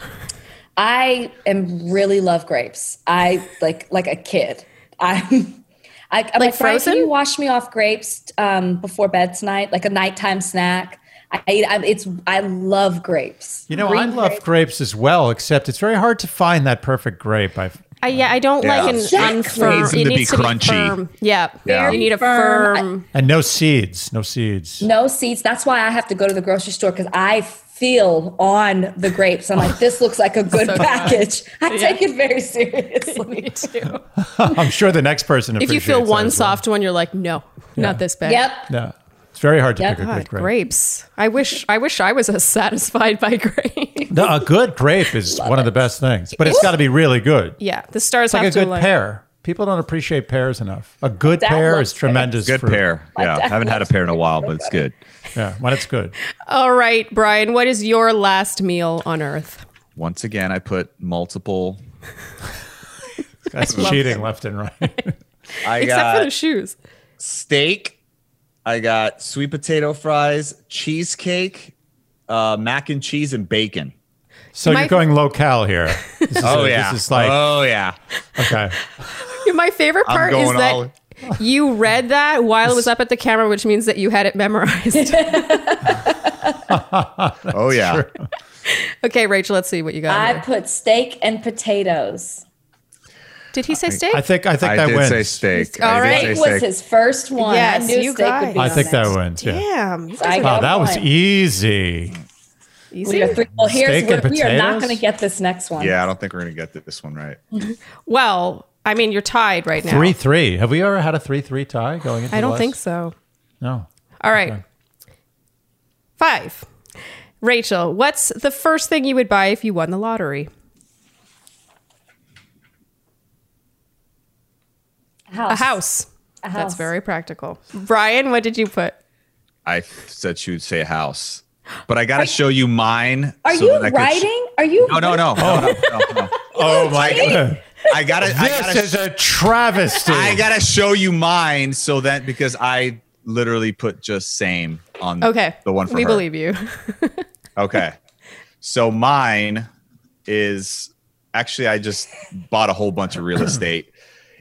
I am really love grapes. I like like a kid. I'm. I, I'm like, Bryan,
frozen?
Can you wash me off grapes um, before bed tonight, like a nighttime snack? I, I it's I love grapes.
You know,
Green
I love
grapes.
grapes as well, except it's very hard to find that perfect grape. I
I, yeah, I don't
Yeah.
like an
Exactly.
unfirm.
Needs
it
to be
needs to be
crunchy.
firm. Yeah,
Yeah.
you need a
Firm.
firm.
and no seeds, no seeds.
No seeds. That's why I have to go to the grocery store because I feel on the grapes. I'm like, this looks like a good
So
package. I
Yeah.
take it very seriously.
Me too.
I'm sure the next person.
if you feel one
as well.
soft one, you're like, no, not this bad.
Yep.
yeah, it's very hard to
Yep.
pick a good grape.
grapes. I wish. I wish I was as satisfied by grapes.
No, a good grape is one of the best things, but it's got to be really good.
yeah, the stars
It's like a
have to
good
align.
pear. people don't appreciate pears enough. A good
That
pear is tremendous.
Good
fruit.
pear. Yeah,
dad
haven't had a pear in a while, but it's good.
Yeah, when it's good.
All right, Bryan, what is your last meal on earth?
Once again, I put multiple.
That's cheating left and right.
I
Except
got
for the shoes.
steak. I got sweet potato fries, cheesecake, uh, mac and cheese, and bacon.
So
My-
you're going locale here. This is
Oh
a-
yeah.
This is like
oh yeah.
okay.
My favorite part is
going all
that you read that while it was up at the camera, which means that you had it memorized.
Oh yeah.
okay, Rachel, let's see what you got.
I
here.
put steak and potatoes.
Did he say steak?
I think I think
I
that
did
wins.
say steak.
All
I did
right.
say
Steak was his first one.
Yes,
I knew
you
steak
guys.
would be
I
on
think
there.
that wins. Yeah.
Damn. you
I
guys
got
are
Oh, that was easy.
easy.
We are, three, well, here's
Steak and
we are not going to get this next one.
Yeah, I don't think we're gonna get this one right.
Well, I mean, you're tied right now.
Three three. Have we ever had a three three tie going into?
I don't
last-
think so.
No.
All right.
Okay.
Five. Rachel, what's the first thing you would buy if you won the lottery?
House.
A house.
A house.
That's very practical. Bryan, what did you put?
I said she would say a house, but I gotta show you mine.
Are
so
you
that I sh-
writing? Are you?
no, no, no, no, no, no, no.
Oh my god.
I gotta. I
This
gotta
is a travesty.
I gotta show you mine so that because I literally put just same on
Okay.
the one for
we
her.
believe you.
Okay. So mine is actually I just bought a whole bunch of real estate.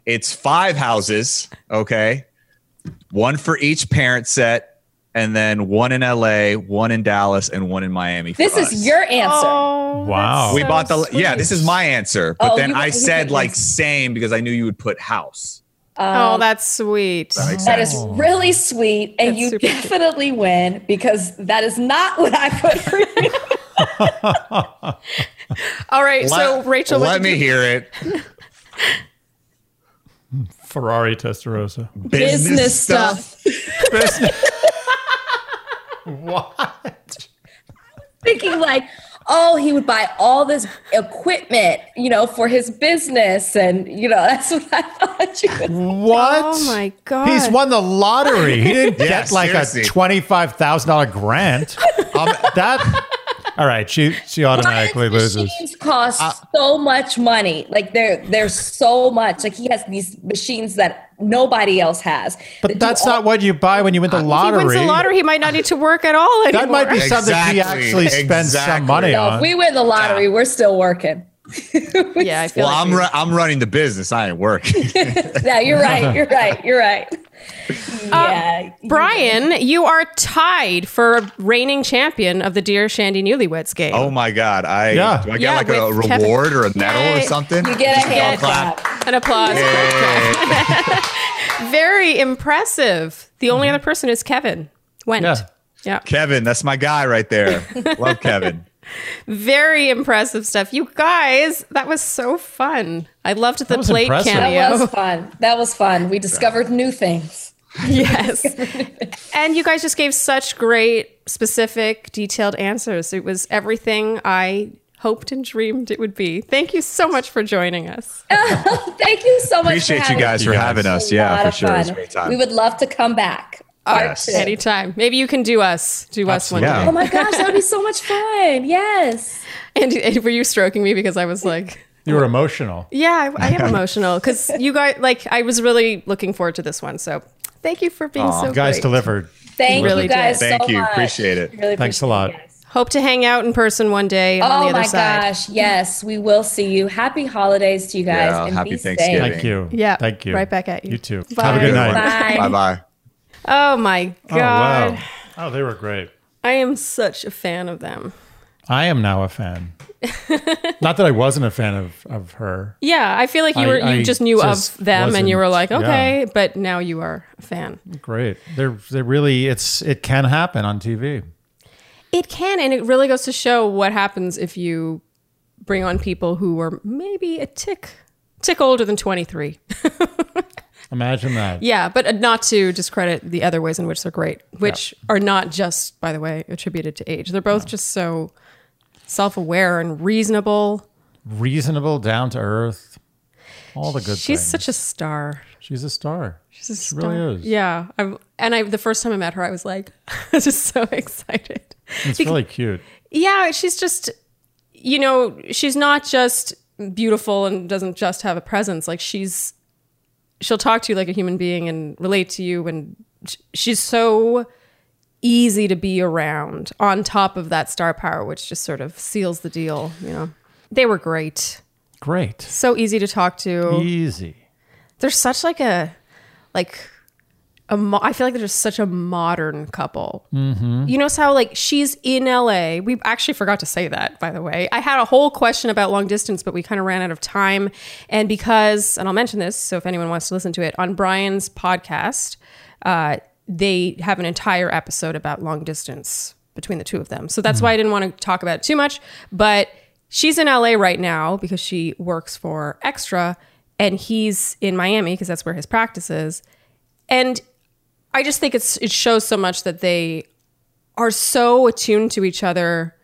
It's five houses, okay? One for each parent set and then one in LA, one in Dallas and one in Miami. for
This
us.
is your answer.
Oh,
Wow.
that's
We
so
bought the yeah, this is my answer. But
Oh,
then
you-
I
you
said
put
like
yours.
same because I knew you would put house.
Uh, oh, that's sweet.
That makes
That
sense.
is really sweet, and
That's
you
super cute.
definitely win because that is not what I put for you.
All right. so, Rachel,
let me
you-
hear it.
Ferrari Testarossa.
Business stuff.
business what?
Thinking like, oh, he would buy all this equipment, you know, for his business, and you know, that's what I thought you would.
What?
Oh my God.
He's won the lottery. He didn't
Yeah,
get like
seriously.
a twenty-five thousand dollar grant.
Um,
that. All right, she she automatically
His
loses.
machines cost uh, so much money. Like they're they're so much. Like he has these machines that nobody else has.
But
do
that's
all-
not what you buy when you win the
If he
lottery.
wins the lottery, he might not need to work at all anymore.
That might be something he actually spends some money
No,
on.
if we win the lottery, we're still working.
Yeah, I feel
well,
like
I'm
we-
ru- I'm running the business. I ain't working.
Yeah, you're right. You're right. You're right. Um, yeah.
Bryan, you are tied for reigning champion of the Dear Shandy Newlyweds game.
oh my god! I
Yeah.
do I get
Yeah,
like a
with Kevin.
reward or a medal
Yay.
or something?
you get a hand
clap.
clap.
An applause. Very impressive. The only mm-hmm. other person is Kevin. Went.
Yeah.
yeah.
Kevin, that's my guy right there. Love Kevin.
Very impressive stuff. You guys, that was so fun. I loved the plate
impressive.
That was fun. That was fun. We discovered new things.
yes. and you guys just gave such great, specific, detailed answers. It was everything I hoped and dreamed it would be. Thank you so much for joining us.
Thank you so much.
Appreciate
for
you guys for having us. Yeah, for sure. It was a great time.
We would love to come back. Part
Yes.
two.
Anytime. Maybe you can do us. Do us one
Absolutely.
day.
Oh my gosh, that would be so much fun. Yes.
And, and were you stroking me because I was like,
You were emotional.
yeah, I, I am emotional because you guys, like, I was really looking forward to this one. So thank you for being so
You guys
great.
delivered.
Thank
Really
you guys
did.
so
Thank you.
much.
Appreciate it.
Really
Thanks a lot.
you guys.
Hope to hang out in person one day on
Oh
the other
my
side.
gosh. Yes, we will see you. Happy holidays to you guys.
Yeah,
and
happy
be
Thanksgiving.
Safe.
Thank you.
Yeah,
Thank you.
right back at you.
You too.
Bye.
Have a good night.
Bye.
Bye bye.
Oh my
Oh
god.
wow. Oh, they were great.
I am such a fan of them.
I am now a fan. Not that I wasn't a fan of of her.
Yeah, I feel like you
I-
were you
I
just knew
just
of them and you were like, okay, but now you are a fan.
Great. They're they really it's it can happen on TV.
It can, and it really goes to show what happens if you bring on people who are maybe a tick tick older than 23.
Imagine that.
Yeah, but uh, not to discredit the other ways in which they're great, which are not just, by the way, attributed to age. They're both just so self aware and reasonable.
Reasonable, down to earth. All the good stuff.
She's
things.
such a star.
She's a star.
She's a
She
star.
really is.
Yeah. I'm, and I the first time I met her, I was like, I was just so excited.
It's really cute.
Yeah, she's just, you know, she's not just beautiful and doesn't just have a presence. Like she's, she'll talk to you like a human being and relate to you, and she's so easy to be around. On top of that star power, which just sort of seals the deal. You know, they were great.
Great.
So easy to talk to.
Easy.
They're such like a, like. Mo- I feel like they're just such a modern couple.
Mm-hmm.
You notice how like she's in LA. We actually forgot to say that, by the way. I had a whole question about long distance, but we kind of ran out of time. And because, and I'll mention this, so if anyone wants to listen to it on Bryan's podcast, uh, they have an entire episode about long distance between the two of them. So that's why I didn't want to talk about it too much. But she's in LA right now because she works for Extra, and he's in Miami because that's where his practice is. And I just think it's it shows so much that they are so attuned to each other.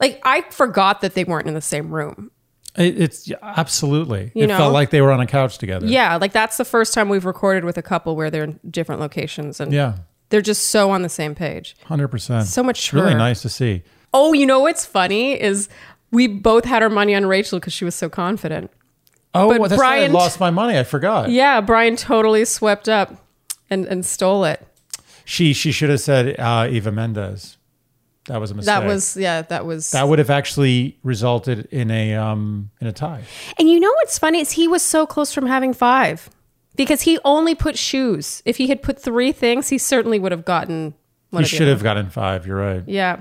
Like I forgot that they weren't in the same room.
It, it's yeah, absolutely.
You
it
know?
felt like they were on a couch together.
Yeah, like that's the first time we've recorded with a couple where they're in different locations and
Yeah.
they're just so on the same page.
Hundred percent.
So much
It's really nice to see.
Oh, you know what's funny is we both had our money on Rachel because she was so confident.
Oh,
But
well, that's
Bryan-
why I lost my money. I forgot.
Yeah, Bryan totally swept up and, and stole it.
She she should have said uh, Eva Mendes. That was a mistake.
That was yeah, that was
that would have actually resulted in a um in a tie.
And you know what's funny is he was so close from having five because he only put shoes. If he had put three things, he certainly would have gotten. One
He
of the
should
other.
have gotten five. You're right.
Yeah.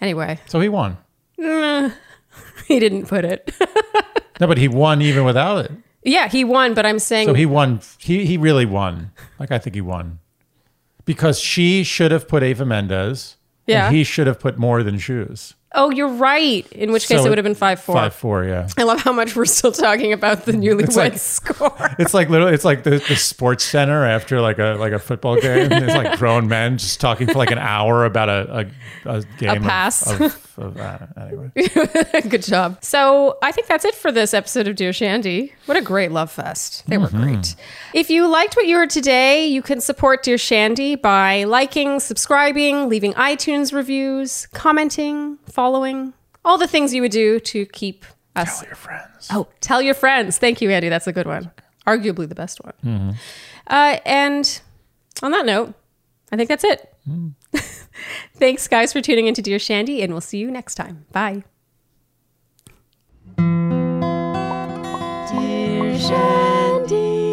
Anyway,
So he won.
he didn't put it.
No, but he won even without it.
Yeah, he won, but I'm saying
So he won. He he really won. Like I think he won because she should have put Eva Mendes.
Yeah.
And he should have put more than shoes.
Oh, you're right. In which case
So
it would have been five four.
Five four. Yeah.
I love how much we're still talking about the newlywed
like-
score.
It's like little. It's like the, the sports center after like a like a football game. it's like grown men just talking for like an hour about a a, a game. of-
pass.
Of, of, uh, anyway,
Good job. So I think that's it for this episode of Dear Shandy. What a great love fest. They were great. If you liked what you heard today, you can support Dear Shandy by liking, subscribing, leaving iTunes reviews, commenting, following, all the things you would do to keep us.
tell your friends.
Oh, tell your friends. Thank you, Andy. That's a good one. Arguably the best one. Uh, and on that note, I think that's it. Thanks, guys, for tuning into Dear Shandy, and we'll see you next time. Bye.
Dear Shandy.